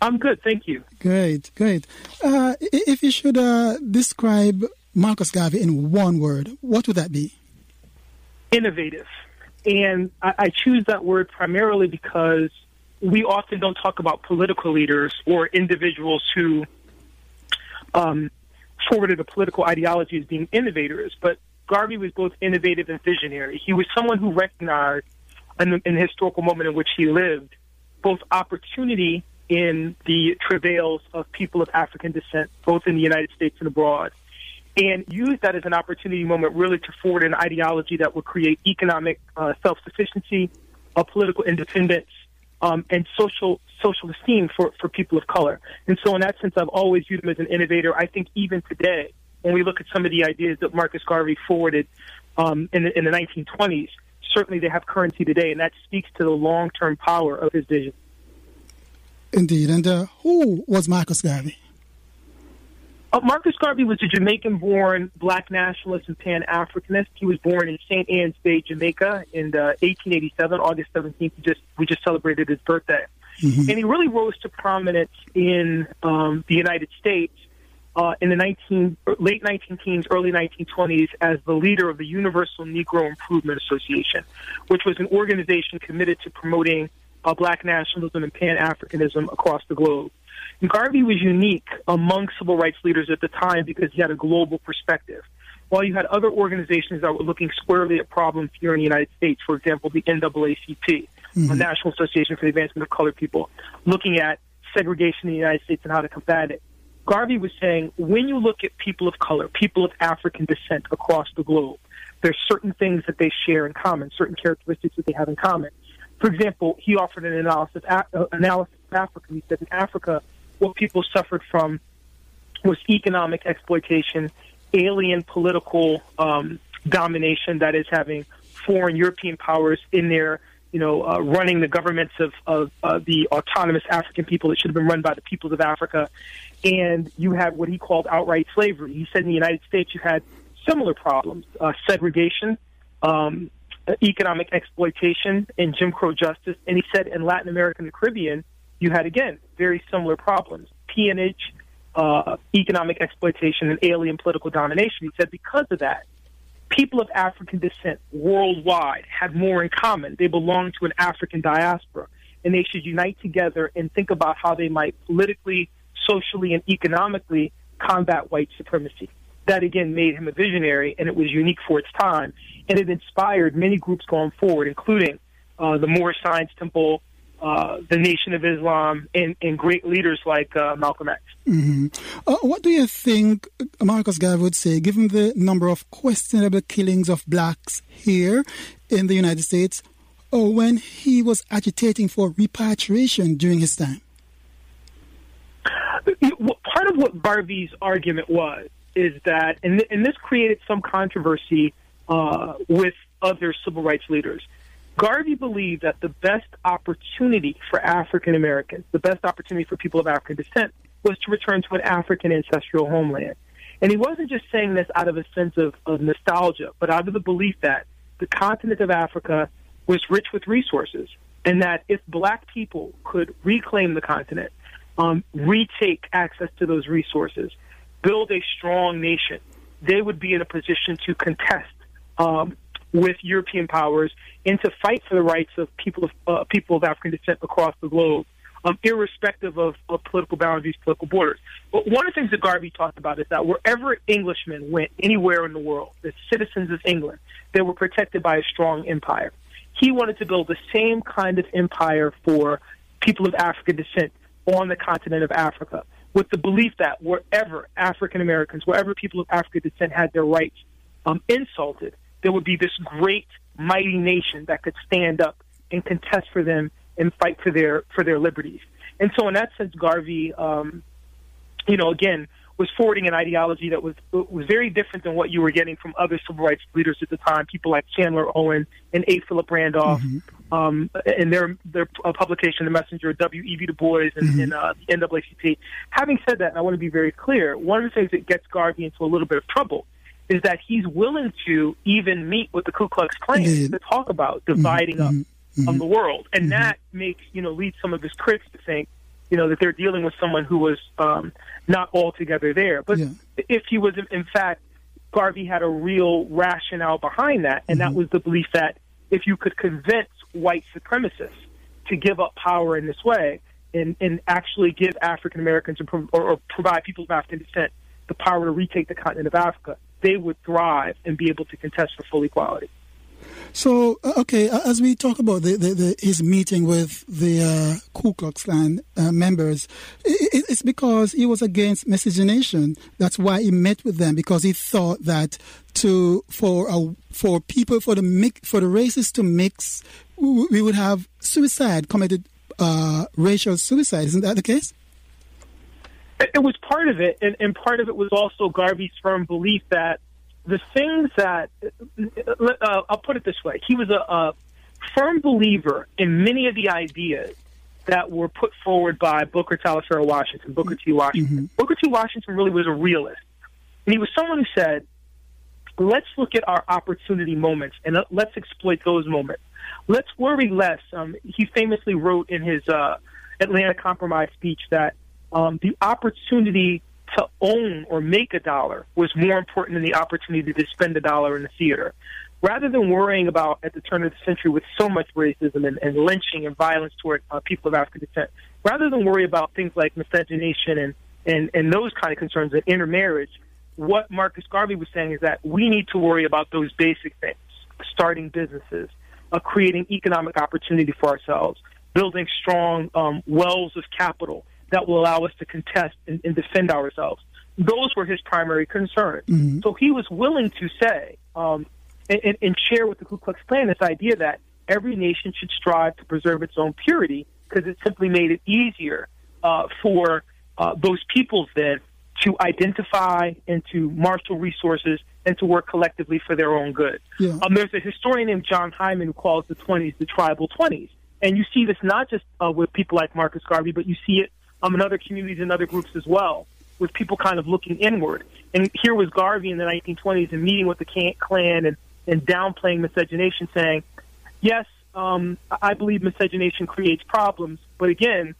[SPEAKER 3] I'm good, thank you.
[SPEAKER 1] Great, great. Uh, if you should uh, describe Marcus Garvey in one word, what would that be?
[SPEAKER 3] Innovative. And I, I choose that word primarily because we often don't talk about political leaders or individuals who um, forwarded a political ideology as being innovators, but Garvey was both innovative and visionary. He was someone who recognized in the, in the historical moment in which he lived both opportunity in the travails of people of African descent, both in the United States and abroad, and used that as an opportunity moment really to forward an ideology that would create economic uh, self sufficiency, a political independence, um, and social social esteem for, for people of color. And so, in that sense, I've always viewed him as an innovator. I think even today, when we look at some of the ideas that Marcus Garvey forwarded um, in, the, in the 1920s, certainly they have currency today, and that speaks to the long term power of his vision.
[SPEAKER 1] Indeed. And uh, who was Marcus Garvey?
[SPEAKER 3] Uh, Marcus Garvey was a Jamaican born black nationalist and Pan Africanist. He was born in St. Ann's Bay, Jamaica in uh, 1887, August 17th. We just, we just celebrated his birthday. Mm-hmm. And he really rose to prominence in um, the United States uh, in the 19, late 19 teens, early 1920s as the leader of the Universal Negro Improvement Association, which was an organization committed to promoting uh, black nationalism and Pan Africanism across the globe. Garvey was unique among civil rights leaders at the time because he had a global perspective. While you had other organizations that were looking squarely at problems here in the United States, for example, the NAACP, mm-hmm. the National Association for the Advancement of Colored People, looking at segregation in the United States and how to combat it. Garvey was saying when you look at people of color, people of African descent across the globe, there's certain things that they share in common, certain characteristics that they have in common. For example, he offered an analysis, uh, analysis Africa. He said in Africa, what people suffered from was economic exploitation, alien political um, domination, that is, having foreign European powers in there, you know, uh, running the governments of, of uh, the autonomous African people that should have been run by the peoples of Africa. And you had what he called outright slavery. He said in the United States you had similar problems uh, segregation, um, economic exploitation, and Jim Crow justice. And he said in Latin America and the Caribbean, you had again very similar problems: peonage, uh, economic exploitation, and alien political domination. He said because of that, people of African descent worldwide had more in common. They belonged to an African diaspora, and they should unite together and think about how they might politically, socially, and economically combat white supremacy. That again made him a visionary, and it was unique for its time, and it inspired many groups going forward, including uh, the Moorish Science Temple, uh, the Nation of Islam and, and great leaders like uh, Malcolm X.
[SPEAKER 1] Mm-hmm. Uh, what do you think Marcus Garvey would say, given the number of questionable killings of blacks here in the United States, or when he was agitating for repatriation during his time?
[SPEAKER 3] Part of what Garvey's argument was is that, and, and this created some controversy uh, with other civil rights leaders Garvey believed that the best opportunity for African Americans, the best opportunity for people of African descent, was to return to an African ancestral homeland. And he wasn't just saying this out of a sense of, of nostalgia, but out of the belief that the continent of Africa was rich with resources, and that if black people could reclaim the continent, um, retake access to those resources, build a strong nation, they would be in a position to contest um, with European powers and to fight for the rights of people of uh, people of African descent across the globe, um, irrespective of, of political boundaries, political borders. But one of the things that Garvey talked about is that wherever Englishmen went, anywhere in the world, the citizens of England, they were protected by a strong empire. He wanted to build the same kind of empire for people of African descent on the continent of Africa, with the belief that wherever African Americans, wherever people of African descent had their rights um, insulted, there would be this great mighty nation that could stand up and contest for them and fight for their for their liberties. And so, in that sense, Garvey, um, you know, again, was forwarding an ideology that was was very different than what you were getting from other civil rights leaders at the time, people like Chandler Owen and A. Philip Randolph, mm-hmm. um, in their their uh, publication, The Messenger, W. E. B. Du Bois, and, mm-hmm. and uh, the NAACP. Having said that, and I want to be very clear. One of the things that gets Garvey into a little bit of trouble is that he's willing to even meet with the Ku Klux Klan mm-hmm. to talk about dividing mm-hmm. up mm-hmm. the world, and mm-hmm. that makes you know leads some of his critics to think you know that they're dealing with someone who was um, not altogether there. But yeah. if he was, in fact, Garvey had a real rationale behind that, and mm-hmm. that was the belief that if you could convince white supremacists to give up power in this way and, and actually give African Americans or, or provide people of African descent the power to retake the continent of Africa, they would thrive and be able to contest for full equality.
[SPEAKER 1] So, uh, okay, as we talk about the, the, the, his meeting with the uh, Ku Klux Klan uh, members, it, it's because he was against miscegenation. That's why he met with them because he thought that to for a, for people for the mix, for the races to mix, we would have suicide committed, uh, racial suicide. Isn't that the case?
[SPEAKER 3] It was part of it, and, and part of it was also Garvey's firm belief that the things that uh, I'll put it this way: he was a, a firm believer in many of the ideas that were put forward by Booker Taliaferro Washington, Booker T. Washington. Mm-hmm. Booker T. Washington really was a realist, and he was someone who said, "Let's look at our opportunity moments and let's exploit those moments. Let's worry less." Um, he famously wrote in his uh, Atlanta Compromise speech that um, the opportunity to own or make a dollar was more important than the opportunity to spend a dollar in the theater. Rather than worrying about at the turn of the century with so much racism and, and lynching and violence toward uh, people of African descent, rather than worry about things like miscegenation and, and, and those kind of concerns and intermarriage, what Marcus Garvey was saying is that we need to worry about those basic things, starting businesses, uh, creating economic opportunity for ourselves, building strong um, wells of capital, that will allow us to contest and, and defend ourselves. Those were his primary concerns. Mm-hmm. So he was willing to say um, and, and, share with the Ku Klux Klan this idea that every nation should strive to preserve its own purity because it simply made it easier uh, for uh, those peoples then to identify and to marshal resources and to work collectively for their own good. Yeah. Um, there's a historian named John Higham who calls the 20s the tribal 20s. And you see this not just uh, with people like Marcus Garvey, but you see it um, in other communities and other groups as well, with people kind of looking inward. And here was Garvey in the 1920s and meeting with the Klan and, and downplaying miscegenation, saying, yes, um, I believe miscegenation creates problems, but again,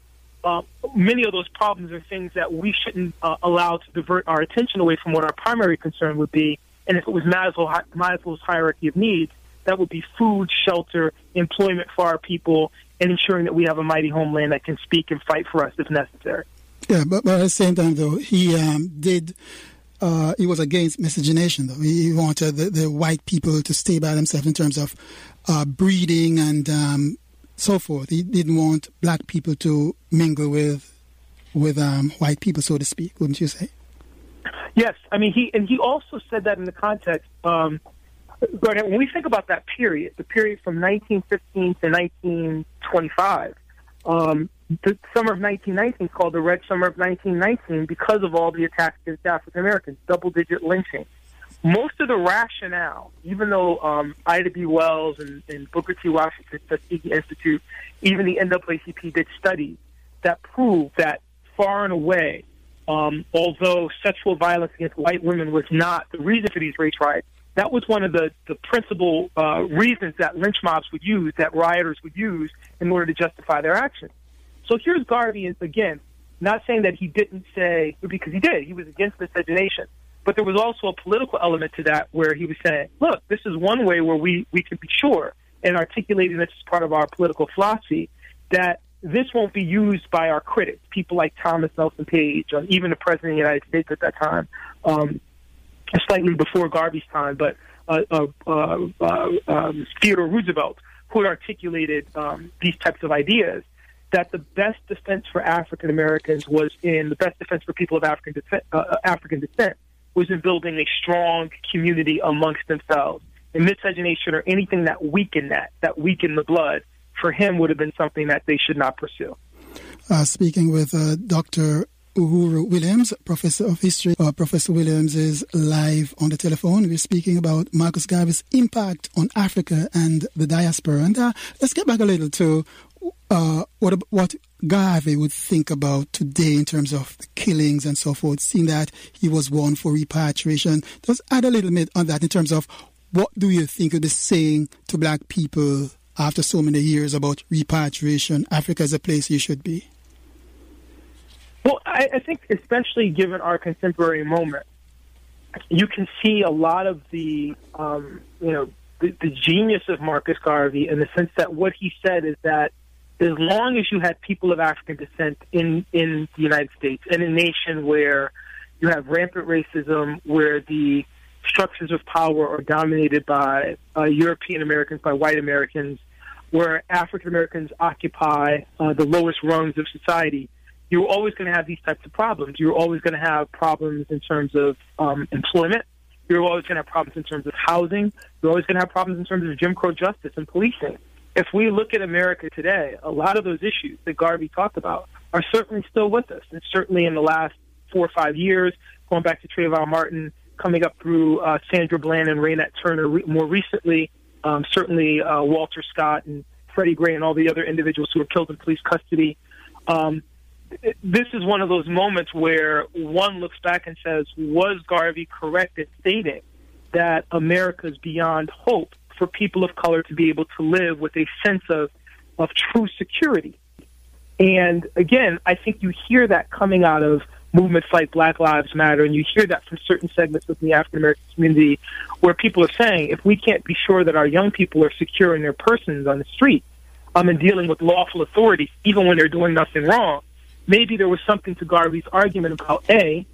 [SPEAKER 3] uh, many of those problems are things that we shouldn't uh, allow to divert our attention away from what our primary concern would be. And if it was Maslow, Maslow's hierarchy of needs, that would be food, shelter, employment for our people, and ensuring that we have a mighty homeland that can speak and fight for us if necessary.
[SPEAKER 1] Yeah, but, but at the same time, though, he um, did. Uh, he was against miscegenation, though. He wanted the, the, white people to stay by themselves in terms of uh, breeding and um, so forth. He didn't want black people to mingle with with um, white people, so to speak. Wouldn't you say?
[SPEAKER 3] Yes, I mean he and he also said that in the context. Um, but when we think about that period, the period from 1915 to 1925, um, the summer of 1919 is called the Red Summer of 1919 because of all the attacks against African Americans, double digit lynching. Most of the rationale, even though um, Ida B. Wells and, and Booker T. Washington, Tuskegee Institute, even the NAACP did studies that prove that far and away, um, although sexual violence against white women was not the reason for these race riots, that was one of the, the principal uh, reasons that lynch mobs would use, that rioters would use in order to justify their actions. So here's Garvey, again, not saying that he didn't say, because he did, he was against miscegenation. But there was also a political element to that where he was saying, look, this is one way where we, we can be sure, and articulating this as part of our political philosophy, that this won't be used by our critics, people like Thomas Nelson Page, or even the President of the United States at that time, um, slightly before Garvey's time, but uh, uh, uh, um, Theodore Roosevelt, who articulated um, these types of ideas, that the best defense for African Americans was in the best defense for people of African descent, African descent was in building a strong community amongst themselves and miscegenation or anything that weakened that, that weakened the blood, for him would have been something that they should not pursue.
[SPEAKER 1] Uh, speaking with uh, Dr. Uhuru Williams, Professor of History. Uh, Professor Williams is live on the telephone. We're speaking about Marcus Garvey's impact on Africa and the diaspora. And uh, let's get back a little to uh, what what Garvey would think about today in terms of the killings and so forth, seeing that he was one for repatriation. Just add a little bit on that in terms of what do you think of the saying to black people after so many years about repatriation? Africa is a place you should be.
[SPEAKER 3] Well, I, I think especially given our contemporary moment, you can see a lot of the, um, you know, the, the genius of Marcus Garvey in the sense that what he said is that as long as you had people of African descent in in the United States, in a nation where you have rampant racism, where the structures of power are dominated by uh, European Americans, by white Americans, where African Americans occupy uh, the lowest rungs of society, you're always going to have these types of problems. You're always going to have problems in terms of um, employment. You're always going to have problems in terms of housing. You're always going to have problems in terms of Jim Crow justice and policing. If we look at America today, a lot of those issues that Garvey talked about are certainly still with us. And certainly in the last four or five years, going back to Trayvon Martin, coming up through uh, Sandra Bland and Raynette Turner re- more recently, um, certainly uh, Walter Scott and Freddie Gray and all the other individuals who were killed in police custody. Um, this is one of those moments where one looks back and says, was Garvey correct in stating that America is beyond hope for people of color to be able to live with a sense of, of true security? And again, I think you hear that coming out of movements like Black Lives Matter, and you hear that from certain segments within the African American community where people are saying, if we can't be sure that our young people are secure in their persons on the street um, and dealing with lawful authorities, even when they're doing nothing wrong, maybe there was something to Garvey's argument about A,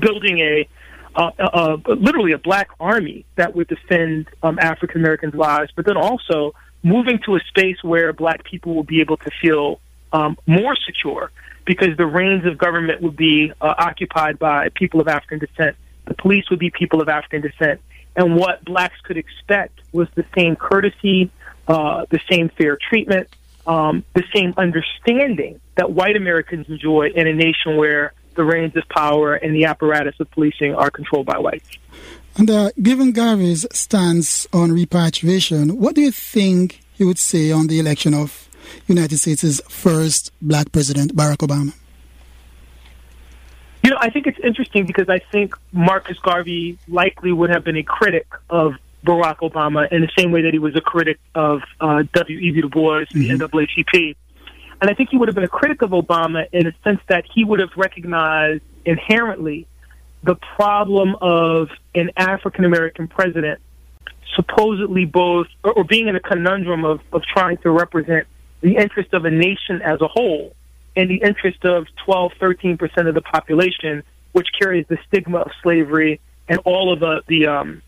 [SPEAKER 3] building a uh, uh, literally a black army that would defend um, African Americans' lives, but then also moving to a space where black people will be able to feel um, more secure because the reins of government would be uh, occupied by people of African descent. The police would be people of African descent. And what blacks could expect was the same courtesy, uh, the same fair treatment, um, the same understanding that white Americans enjoy in a nation where the reins of power and the apparatus of policing are controlled by whites.
[SPEAKER 1] And uh, given Garvey's stance on repatriation, what do you think he would say on the election of United States' first black president, Barack Obama?
[SPEAKER 3] You know, I think it's interesting because I think Marcus Garvey likely would have been a critic of Barack Obama in the same way that he was a critic of uh, W.E.B. Du Bois, mm-hmm. the NAACP. And I think he would have been a critic of Obama in a sense that he would have recognized inherently the problem of an African American president supposedly both, or, or being in a conundrum of, of trying to represent the interest of a nation as a whole and the interest of 12, 13% of the population, which carries the stigma of slavery and all of the, the um,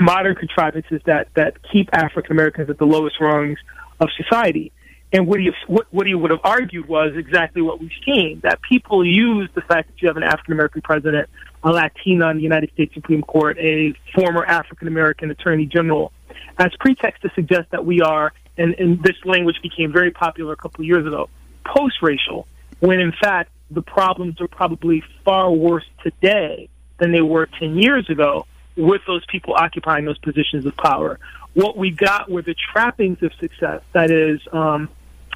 [SPEAKER 3] modern contrivances that, that keep African Americans at the lowest rungs of society. And what he, what, what he would have argued was exactly what we've seen that people use the fact that you have an African American president, a Latina in the United States Supreme Court, a former African American attorney general, as pretext to suggest that we are, and, and this language became very popular a couple of years ago, post racial, when in fact the problems are probably far worse today than they were 10 years ago with those people occupying those positions of power. What we got were the trappings of success, that is, um,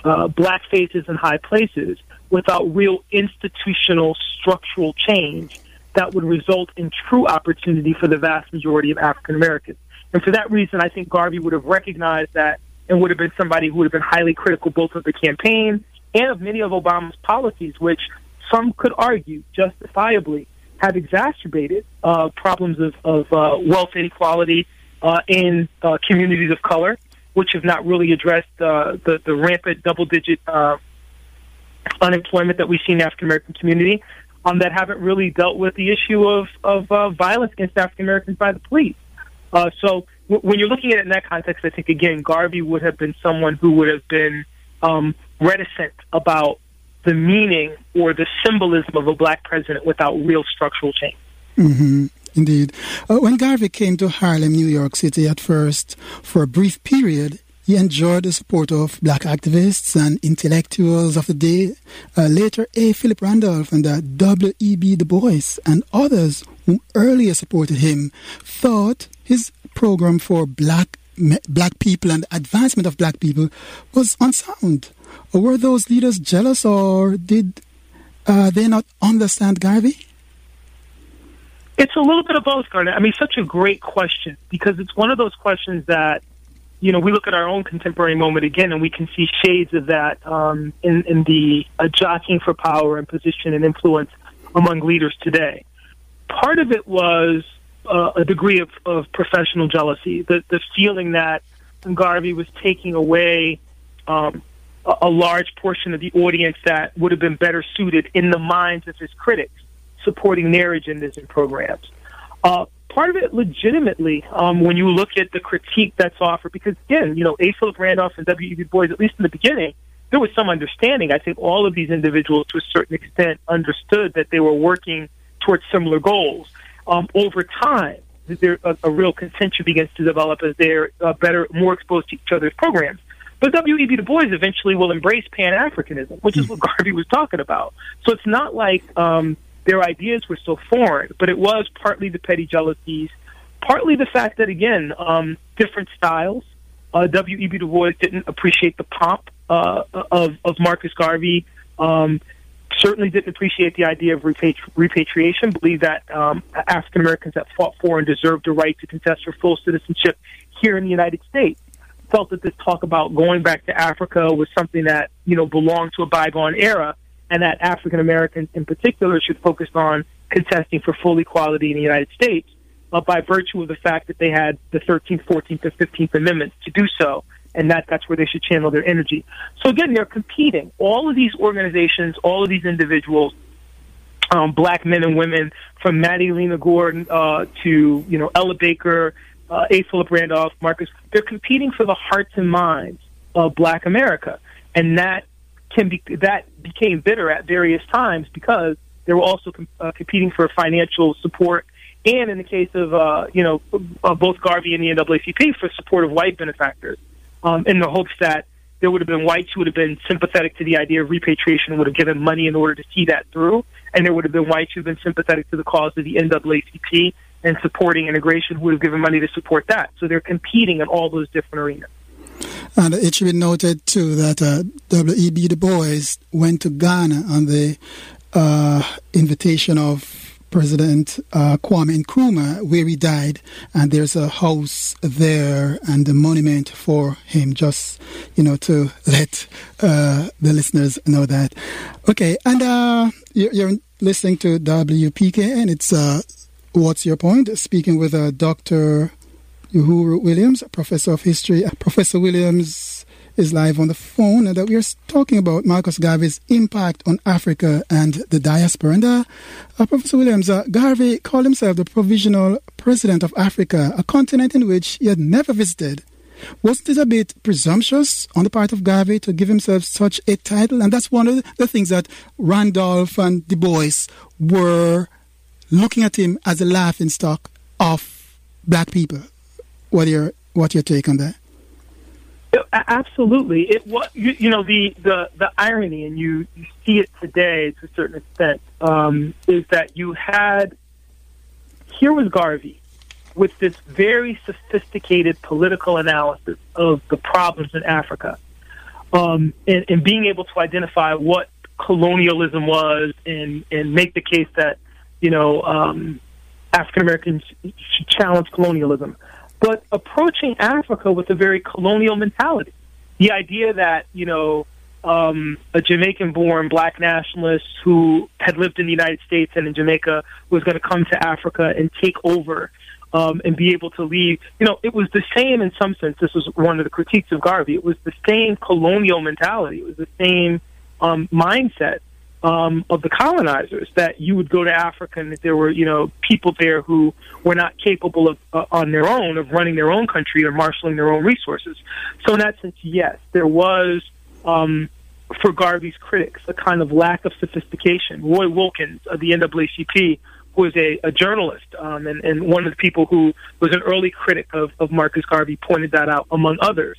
[SPEAKER 3] uh, black faces in high places, without real institutional structural change that would result in true opportunity for the vast majority of African Americans. And for that reason, I think Garvey would have recognized that and would have been somebody who would have been highly critical both of the campaign and of many of Obama's policies, which some could argue justifiably have exacerbated uh, problems of, of uh, wealth inequality uh, in uh, communities of color, which have not really addressed uh, the, the rampant double digit uh, unemployment that we see in the African American community, um, that haven't really dealt with the issue of, of uh, violence against African Americans by the police. Uh, so w- when you're looking at it in that context, I think, again, Garvey would have been someone who would have been um, reticent about the meaning or the symbolism of a black president without real structural change.
[SPEAKER 1] Mm-hmm. Indeed. Uh, when Garvey came to Harlem, New York City at first, for a brief period, he enjoyed the support of black activists and intellectuals of the day. Uh, later, A. Philip Randolph and uh, W.E.B. Du Bois and others who earlier supported him thought his program for black black people and advancement of black people was unsound. Were those leaders jealous or did uh, they not understand Garvey?
[SPEAKER 3] It's a little bit of both, Garnett. I mean, such a great question because it's one of those questions that, you know, we look at our own contemporary moment again and we can see shades of that um, in, in the uh, jockeying for power and position and influence among leaders today. Part of it was uh, a degree of, of professional jealousy, the, the feeling that Garvey was taking away um, a, a large portion of the audience that would have been better suited in the minds of his critics supporting their agendas and programs. Uh, part of it legitimately, um, when you look at the critique that's offered, because again, you know, A. Philip Randolph and W. E. B. Du Bois, at least in the beginning, there was some understanding. I think all of these individuals, to a certain extent, understood that they were working towards similar goals. Um, over time, there a, a, real contention begins to develop as they're uh, better, more exposed to each other's programs. But W.E.B. Du Bois eventually will embrace Pan Africanism, which is what Garvey was talking about. So it's not like um, their ideas were so foreign, but it was partly the petty jealousies, partly the fact that, again, um, different styles. Uh, W.E.B. Du Bois didn't appreciate the pomp uh, of, of Marcus Garvey. Um, certainly didn't appreciate the idea of repatri- repatriation, believed that um, African Americans that fought for and deserved the right to contest for full citizenship here in the United States. Felt that this talk about going back to Africa was something that, you know, belonged to a bygone era and that African Americans in particular should focus on contesting for full equality in the United States uh, by virtue of the fact that they had the 13th, 14th, and 15th Amendments to do so, and that that's where they should channel their energy. So again, they're competing. All of these organizations, all of these individuals, um, black men and women, from Maddie Lena Gordon uh, to you know Ella Baker, uh, A. Philip Randolph, Marcus, they're competing for the hearts and minds of Black America, and that can be that became bitter at various times because they were also com- uh, competing for financial support, and in the case of uh, you know uh, both Garvey and the NAACP for support of white benefactors, um, in the hopes that there would have been whites who would have been sympathetic to the idea of repatriation would have given money in order to see that through, and there would have been whites who have been sympathetic to the cause of the NAACP and supporting integration who would have given money to support that. So they're competing in all those different arenas.
[SPEAKER 1] And it should be noted too that uh, W.E.B. Du Bois went to Ghana on the uh, invitation of President uh, Kwame Nkrumah, where he died, and there's a house there and a monument for him. Just you know to let uh, the listeners know that. Okay, and uh, you're, listening to WPK, and it's uh, what's your point? Speaking with a Dr. Uhuru Williams, professor of history. Uh, (laughs) professor Williams is live on the phone, and that we are talking about Marcus Garvey's impact on Africa and the diaspora. And uh, uh, Professor Williams, uh, Garvey called himself the provisional president of Africa, a continent in which he had never visited. Wasn't it a bit presumptuous on the part of Garvey to give himself such a title? And that's one of the things that Randolph and Du Bois were looking at him as a laughing stock of black people. What your what your take on that?
[SPEAKER 3] Absolutely, it you, you, know the, the the irony, and you, you see it today to a certain extent, um, is that you had here was Garvey with this very sophisticated political analysis of the problems in Africa, um, and, and being able to identify what colonialism was, and and make the case that you know um, African Americans should challenge colonialism but approaching Africa with a very colonial mentality. The idea that, you know, um, a Jamaican born black nationalist who had lived in the United States and in Jamaica was going to come to Africa and take over um, and be able to lead. You know, it was the same in some sense. This was one of the critiques of Garvey. It was the same colonial mentality. It was the same um, mindset um, of the colonizers that you would go to Africa and that there were, you know, people there who were not capable of, uh, on their own, of running their own country or marshaling their own resources. So in that sense, yes, there was, um, for Garvey's critics, a kind of lack of sophistication. Roy Wilkins of the NAACP, was a, a journalist um, and, and one of the people who was an early critic of, of Marcus Garvey, pointed that out, among others.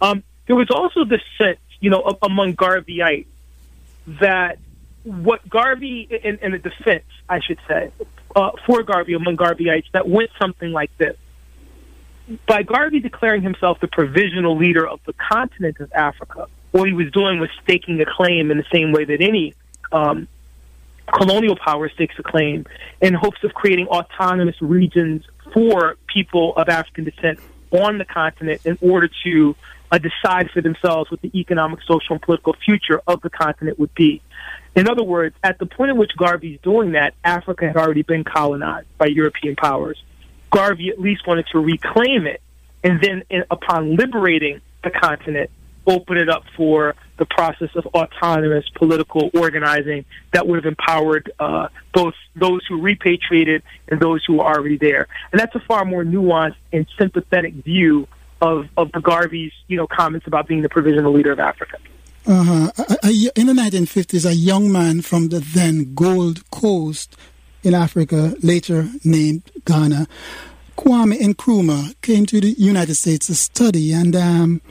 [SPEAKER 3] Um, there was also this sense, you know, among Garveyites that what Garvey, in, a defense, I should say, uh, for Garvey among Garveyites, that went something like this. By Garvey declaring himself the provisional leader of the continent of Africa, what he was doing was staking a claim in the same way that any um, colonial power stakes a claim in hopes of creating autonomous regions for people of African descent on the continent in order to uh, decide for themselves what the economic, social, and political future of the continent would be. In other words, at the point at which Garvey's doing that, Africa had already been colonized by European powers. Garvey at least wanted to reclaim it, and then, in, upon liberating the continent, open it up for the process of autonomous political organizing that would have empowered uh, both those who repatriated and those who were already there. And that's a far more nuanced and sympathetic view of, of Garvey's you know comments about being the provisional leader of Africa.
[SPEAKER 1] Uh-huh. In the 1950s, a young man from the then Gold Coast in Africa, later named Ghana, Kwame Nkrumah, came to the United States to study, and um,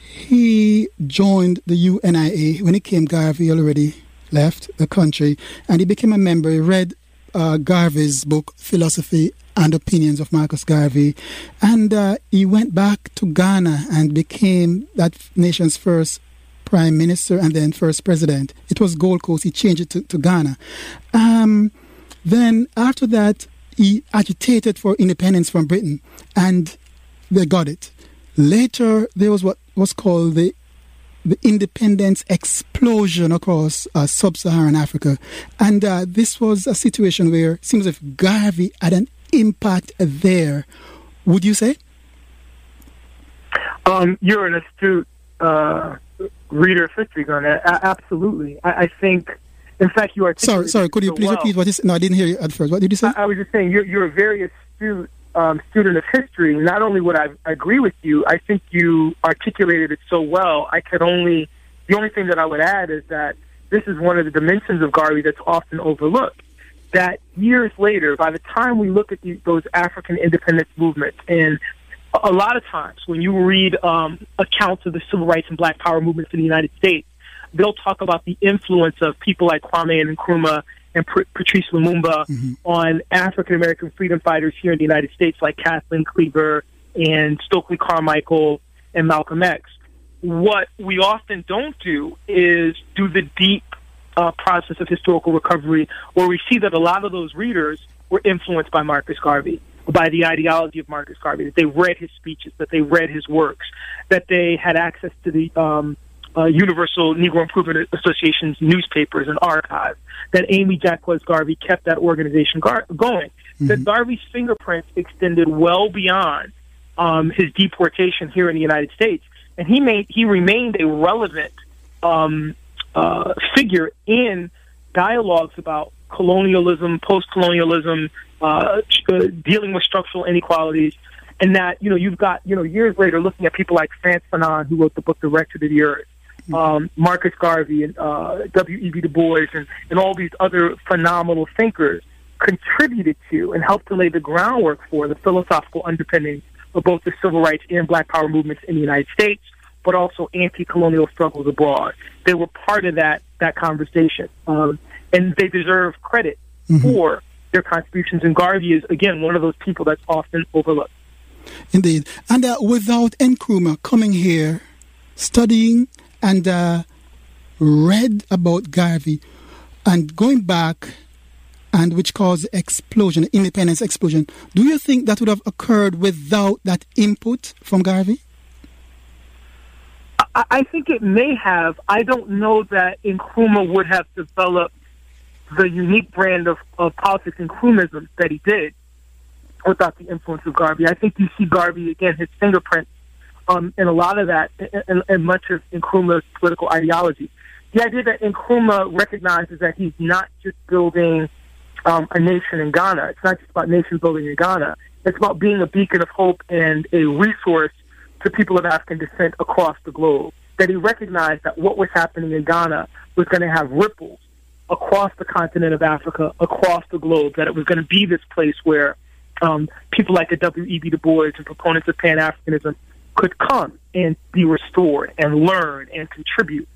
[SPEAKER 1] he joined the UNIA. When he came, Garvey already left the country, and he became a member. He read uh, Garvey's book, Philosophy and Opinions of Marcus Garvey, and uh, he went back to Ghana and became that nation's first prime minister and then first president. It was Gold Coast. He changed it to, to Ghana. Um, then after that, he agitated for independence from Britain, and they got it. Later, there was what was called the the independence explosion across uh, sub-Saharan Africa, and uh, this was a situation where it seems if Garvey had an impact there. Would you say?
[SPEAKER 3] Um, you're an astute uh, reader of history, Garnett. A- absolutely, I-, I, think. In fact, you are.
[SPEAKER 1] Sorry, sorry. Could you
[SPEAKER 3] so
[SPEAKER 1] please
[SPEAKER 3] well.
[SPEAKER 1] repeat what is? No, I didn't hear you at first. What did you say?
[SPEAKER 3] I, I was just saying you're you're a very astute um, student of history. Not only would I agree with you, I think you articulated it so well. I could only the only thing that I would add is that this is one of the dimensions of Garvey that's often overlooked. That years later, by the time we look at the, those African independence movements and a lot of times when you read um, accounts of the civil rights and black power movements in the United States, they'll talk about the influence of people like Kwame and Nkrumah and Patrice Lumumba mm-hmm. on African American freedom fighters here in the United States, like Kathleen Cleaver and Stokely Carmichael and Malcolm X. What we often don't do is do the deep uh, process of historical recovery, where we see that a lot of those readers were influenced by Marcus Garvey by the ideology of Marcus Garvey, that they read his speeches, that they read his works, that they had access to the um, uh, Universal Negro Improvement Association's newspapers and archives, that Amy Jacques Garvey kept that organization gar- going, mm-hmm. that Garvey's fingerprints extended well beyond um, his deportation here in the United States, and he made he remained a relevant um, uh, figure in dialogues about colonialism, post-colonialism, uh, uh, dealing with structural inequalities, and that you know you've got you know years later looking at people like Frantz Fanon who wrote the book The Wretched of the Earth, mm-hmm. um, Marcus Garvey and uh, W. E. B. Du Bois, and, and all these other phenomenal thinkers contributed to and helped to lay the groundwork for the philosophical underpinnings of both the civil rights and Black Power movements in the United States, but also anti-colonial struggles abroad. They were part of that that conversation, um, and they deserve credit mm-hmm. for their contributions. And Garvey is, again, one of those people that's often overlooked.
[SPEAKER 1] Indeed. And uh, without Nkrumah coming here, studying and uh, read about Garvey and going back and which caused explosion, independence explosion, do you think that would have occurred without that input from Garvey?
[SPEAKER 3] I think it may have. I don't know that Nkrumah would have developed the unique brand of, of politics and croonism that he did without the influence of Garvey. I think you see Garvey, again, his fingerprints um, in a lot of that, and, and much of Nkrumah's political ideology. The idea that Nkrumah recognizes that he's not just building um, a nation in Ghana. It's not just about nation building in Ghana. It's about being a beacon of hope and a resource to people of African descent across the globe. That he recognized that what was happening in Ghana was going to have ripples across the continent of Africa, across the globe, that it was going to be this place where um, people like the W.E.B. Du Bois and proponents of Pan Africanism could come and be restored and learn and contribute.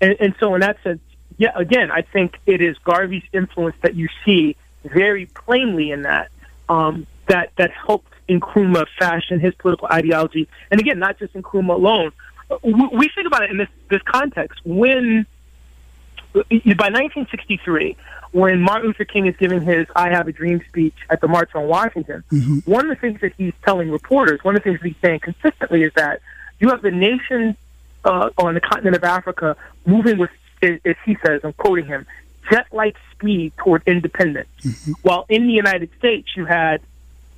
[SPEAKER 3] And, and so, in that sense, yeah, again, I think it is Garvey's influence that you see very plainly in that um, that that helped Nkrumah fashion his political ideology. And again, not just Nkrumah alone. We, we think about it in this this context when by 1963, when Martin Luther King is giving his "I Have a Dream" speech at the March on Washington, mm-hmm. one of the things that he's telling reporters, one of the things he's saying consistently, is that you have the nation uh, on the continent of Africa moving with, as he says, I'm quoting him, jet-like speed toward independence, mm-hmm. while in the United States you had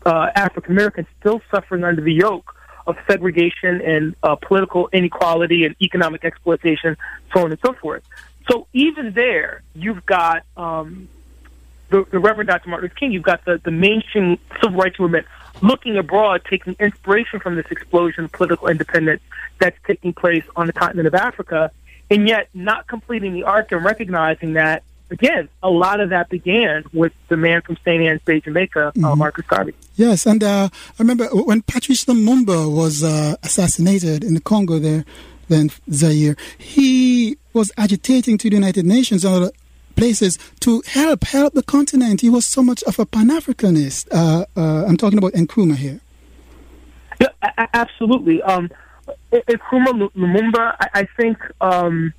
[SPEAKER 3] uh, African Americans still suffering under the yoke of segregation and uh, political inequality and economic exploitation, so on and so forth. So even there, you've got um, the, the Reverend Dr. Martin Luther King. You've got the, the mainstream civil rights movement looking abroad, taking inspiration from this explosion of political independence that's taking place on the continent of Africa, and yet not completing the arc and recognizing that again, a lot of that began with the man from St. Ann's Bay, Jamaica, uh, mm-hmm. Marcus Garvey.
[SPEAKER 1] Yes, and uh, I remember when Patrice Lumumba was uh, assassinated in the Congo there, then Zaire, he was agitating to the United Nations and other places to help help the continent. He was so much of a Pan Africanist. Uh, uh, I'm talking about Nkrumah here.
[SPEAKER 3] Yeah, a- absolutely. Um, Nkrumah Lumumba, I, I think, um,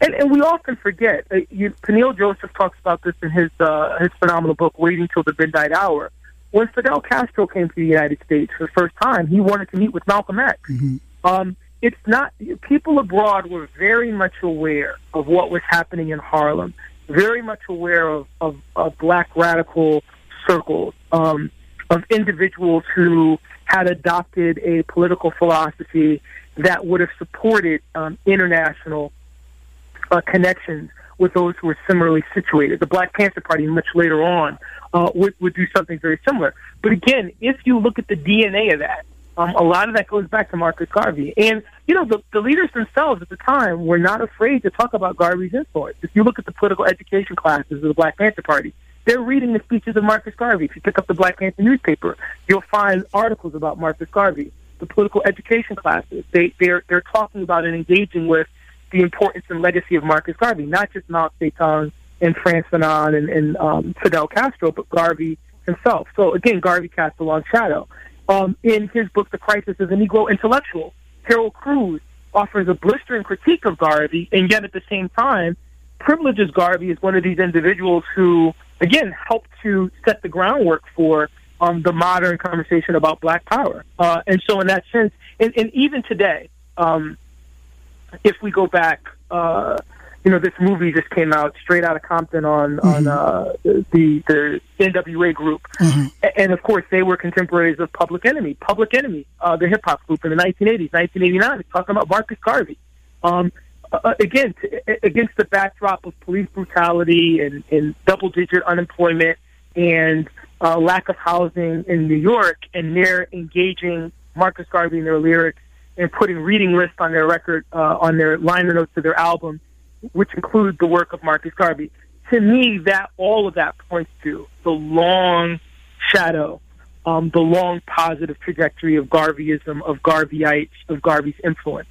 [SPEAKER 3] and, and we often forget. Uh, you, Peniel Joseph talks about this in his uh, his phenomenal book, "Waiting Till the Midnight Hour." When Fidel Castro came to the United States for the first time, he wanted to meet with Malcolm X. Mm-hmm. Um, it's not people abroad were very much aware of what was happening in Harlem, very much aware of of, of black radical circles, um, of individuals who had adopted a political philosophy that would have supported um, international uh, connections with those who were similarly situated. The Black Panther Party, much later on, uh, would, would do something very similar. But again, if you look at the DNA of that, um, a lot of that goes back to Marcus Garvey. And, you know, the, the leaders themselves at the time were not afraid to talk about Garvey's influence. If you look at the political education classes of the Black Panther Party, they're reading the speeches of Marcus Garvey. If you pick up the Black Panther newspaper, you'll find articles about Marcus Garvey. The political education classes, they, they're, they're talking about and engaging with the importance and legacy of Marcus Garvey, not just Mao Zedong and Frantz Fanon and, and um, Fidel Castro, but Garvey himself. So again, Garvey cast a long shadow. Um, in his book, The Crisis of the Negro Intellectual, Harold Cruse offers a blistering critique of Garvey, and yet at the same time, privileges Garvey as one of these individuals who, again, helped to set the groundwork for um, the modern conversation about black power. Uh, and so, in that sense, and, and even today, um, if we go back, uh, you know, this movie just came out straight out of Compton on mm-hmm. on uh, the the NWA group, mm-hmm. and of course they were contemporaries of Public Enemy. Public Enemy, uh, the hip hop group in the 1980s, 1989, talking about Marcus Garvey. Um, uh, again, t- against the backdrop of police brutality and, and double digit unemployment and uh, lack of housing in New York, and they're engaging Marcus Garvey in their lyrics and putting reading lists on their record, uh, on their liner notes of their album, which include the work of Marcus Garvey. To me, that all of that points to the long shadow, um, the long positive trajectory of Garveyism, of Garveyites, of Garvey's influence.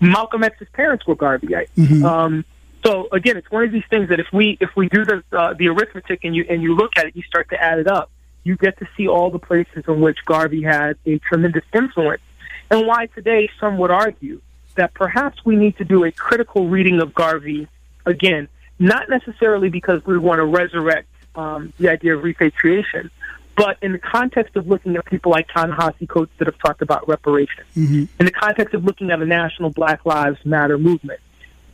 [SPEAKER 3] Malcolm X's parents were Garveyites. Mm-hmm. Um, so again, it's one of these things that if we if we do the uh, the arithmetic and you and you look at it, you start to add it up. You get to see all the places in which Garvey had a tremendous influence and why today some would argue that perhaps we need to do a critical reading of Garvey again, not necessarily because we want to resurrect um, the idea of repatriation, but in the context of looking at people like Ta-Nehisi Coates that have talked about reparations, mm-hmm. in the context of looking at a national Black Lives Matter movement,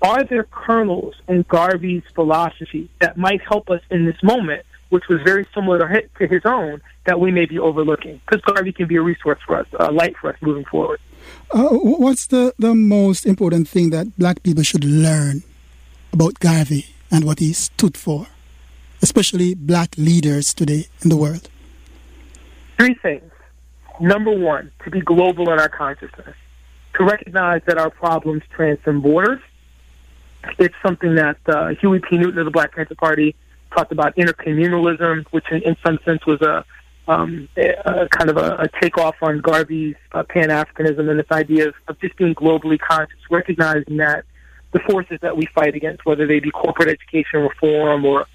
[SPEAKER 3] are there kernels in Garvey's philosophy that might help us in this moment which was very similar to his own, that we may be overlooking. Because Garvey can be a resource for us, a light for us moving forward.
[SPEAKER 1] Uh, what's the, the most important thing that black people should learn about Garvey and what he stood for, especially black leaders today in the world?
[SPEAKER 3] Three things. Number one, to be global in our consciousness, to recognize that our problems transcend borders, it's something that uh, Huey P. Newton of the Black Panther Party talked about intercommunalism, which in, in some sense was a, um, kind of a, a takeoff on Garvey's uh, Pan Africanism and this idea of, of just being globally conscious, recognizing that the forces that we fight against, whether they be corporate education reform or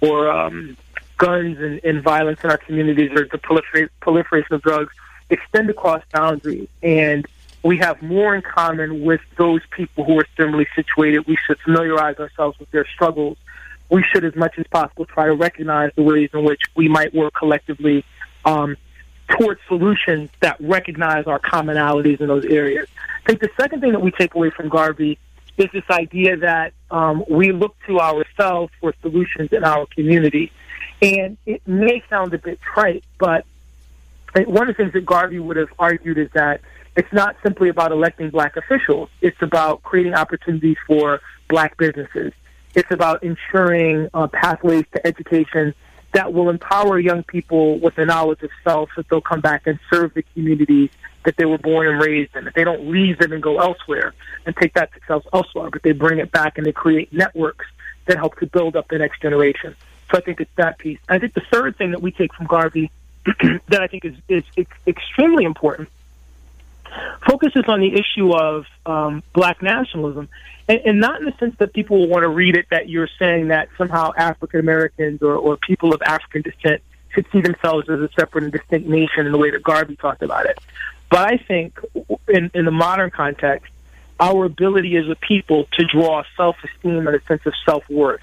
[SPEAKER 3] or um, guns and, and violence in our communities or the prolifer- proliferation of drugs, extend across boundaries. And we have more in common with those people who are similarly situated. We should familiarize ourselves with their struggles. We should, as much as possible, try to recognize the ways in which we might work collectively um, towards solutions that recognize our commonalities in those areas. I think the second thing that we take away from Garvey is this idea that um, we look to ourselves for solutions in our community. And it may sound a bit trite, but one of the things that Garvey would have argued is that it's not simply about electing black officials. It's about creating opportunities for black businesses. It's about ensuring uh, pathways to education that will empower young people with the knowledge of self that they'll come back and serve the communities that they were born and raised in. That they don't leave them and go elsewhere and take that success elsewhere, but they bring it back and they create networks that help to build up the next generation. So I think it's that piece. I think the third thing that we take from Garvey (clears throat) that I think is, is, is extremely important focuses on the issue of um, black nationalism, and, and, not in the sense that people will want to read it that you're saying that somehow African Americans or, or people of African descent should see themselves as a separate and distinct nation in the way that Garvey talked about it. But I think in, in the modern context, our ability as a people to draw self esteem and a sense of self worth,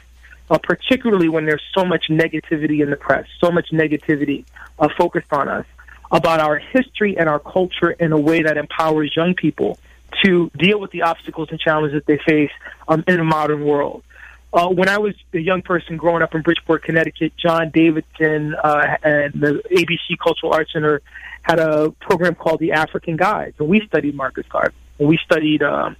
[SPEAKER 3] uh, particularly when there's so much negativity in the press, so much negativity uh, focused on us, about our history and our culture in a way that empowers young people to deal with the obstacles and challenges that they face um, in a modern world. Uh, when I was a young person growing up in Bridgeport, Connecticut, John Davidson uh, and the ABC Cultural Arts Center had a program called the African Guides, and we studied Marcus Garvey. And we studied um,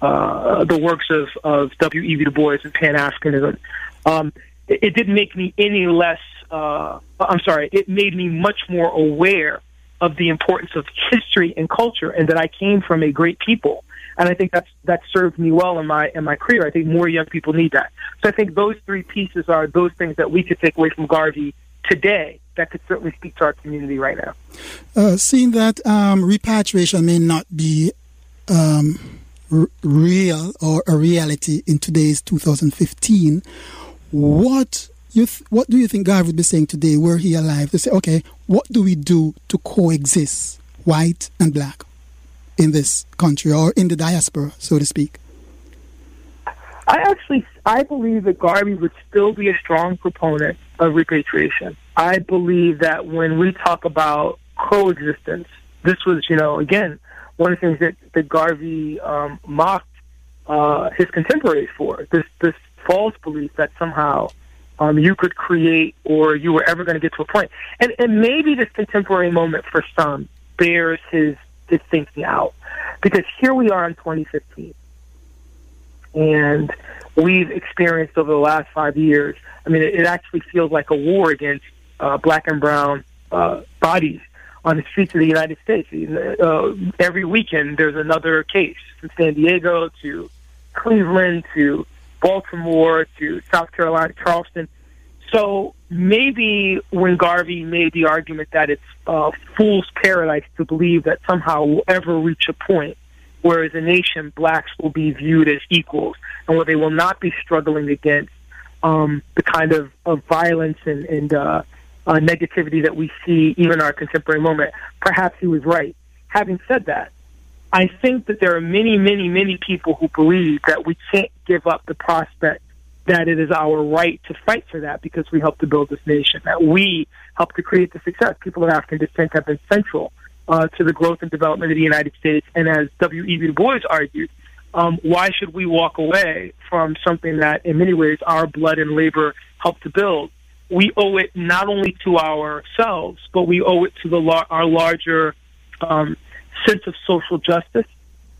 [SPEAKER 3] uh, the works of, of W. E. B. Du Bois and Pan Africanism. Um, it, it didn't make me any less uh, I'm sorry, it made me much more aware of the importance of history and culture, and that I came from a great people. And I think that's that served me well in my in my career. I think more young people need that. So I think those three pieces are those things that we could take away from Garvey today that could certainly speak to our community right now.
[SPEAKER 1] Uh, seeing that um, repatriation may not be um, r- real or a reality in today's 2015, what you th- what do you think God would be saying today, were he alive, to say, okay, what do we do to coexist, white and black, in this country or in the diaspora, so to speak?
[SPEAKER 3] I actually, I believe that Garvey would still be a strong proponent of repatriation. I believe that when we talk about coexistence, this was, you know, again, one of the things that, that Garvey um, mocked uh, his contemporaries for this this false belief that somehow um, you could create or you were ever going to get to a point. And, and maybe this contemporary moment for some bears his, his thinking out. Because here we are in 2015. And we've experienced over the last five years, I mean, it, it actually feels like a war against uh, black and brown uh, bodies on the streets of the United States. Uh, every weekend, there's another case from San Diego to Cleveland to Baltimore to South Carolina, Charleston. So maybe when Garvey made the argument that it's a fool's paradise to believe that somehow we'll ever reach a point where as a nation blacks will be viewed as equals and where they will not be struggling against um, the kind of, of violence and, and uh, uh, negativity that we see even in our contemporary moment, perhaps he was right. Having said that, I think that there are many, many, many people who believe that we can't give up the prospect that it is our right to fight for that because we helped to build this nation, that we helped to create the success. People of African descent have been central uh, to the growth and development of the United States. And as W.E.B. Du Bois argued, um, why should we walk away from something that, in many ways, our blood and labor helped to build? We owe it not only to ourselves, but we owe it to the our larger um, sense of social justice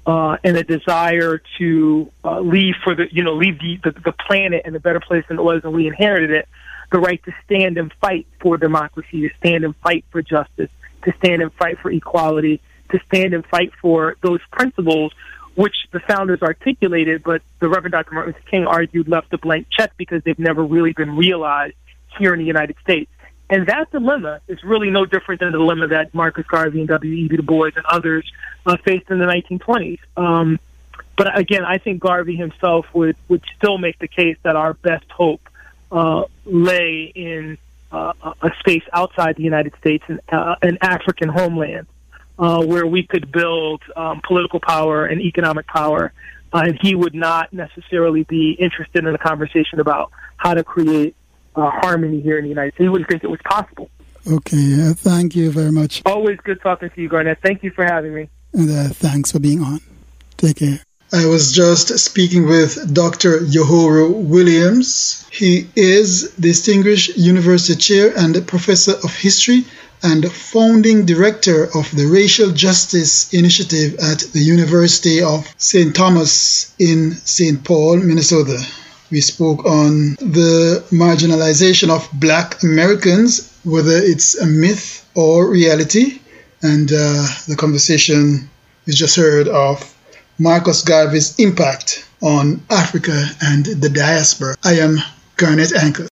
[SPEAKER 3] uh, and a desire to uh, leave for the you know leave the, the the planet in a better place than it was when we inherited it. The right to stand and fight for democracy, to stand and fight for justice, to stand and fight for equality, to stand and fight for those principles which the founders articulated, but the Reverend Dr. Martin Luther King argued left a blank check because they've never really been realized here in the United States. And that dilemma is really no different than the dilemma that Marcus Garvey and W.E.B. Du Bois and others uh, faced in the 1920s. Um, but again, I think Garvey himself would, would still make the case that our best hope uh, lay in uh, a space outside the United States, an, uh, an African homeland, uh, where we could build um, political power and economic power. Uh, and he would not necessarily be interested in a conversation about how to create uh, harmony here in the United States. He wouldn't think it was possible.
[SPEAKER 4] Okay, uh, thank you very much.
[SPEAKER 3] Always good talking to you, Garnett. Thank you for having me.
[SPEAKER 4] And uh, thanks for being on. Take care. I was just speaking with Dr. Yohuru Williams. He is Distinguished University Chair and Professor of History and founding director of the Racial Justice Initiative at the University of St. Thomas in St. Paul, Minnesota. We spoke on the marginalization of black Americans, whether it's a myth or reality, and uh, the conversation we just heard of Marcus Garvey's impact on Africa and the diaspora. I am Garnett Anker.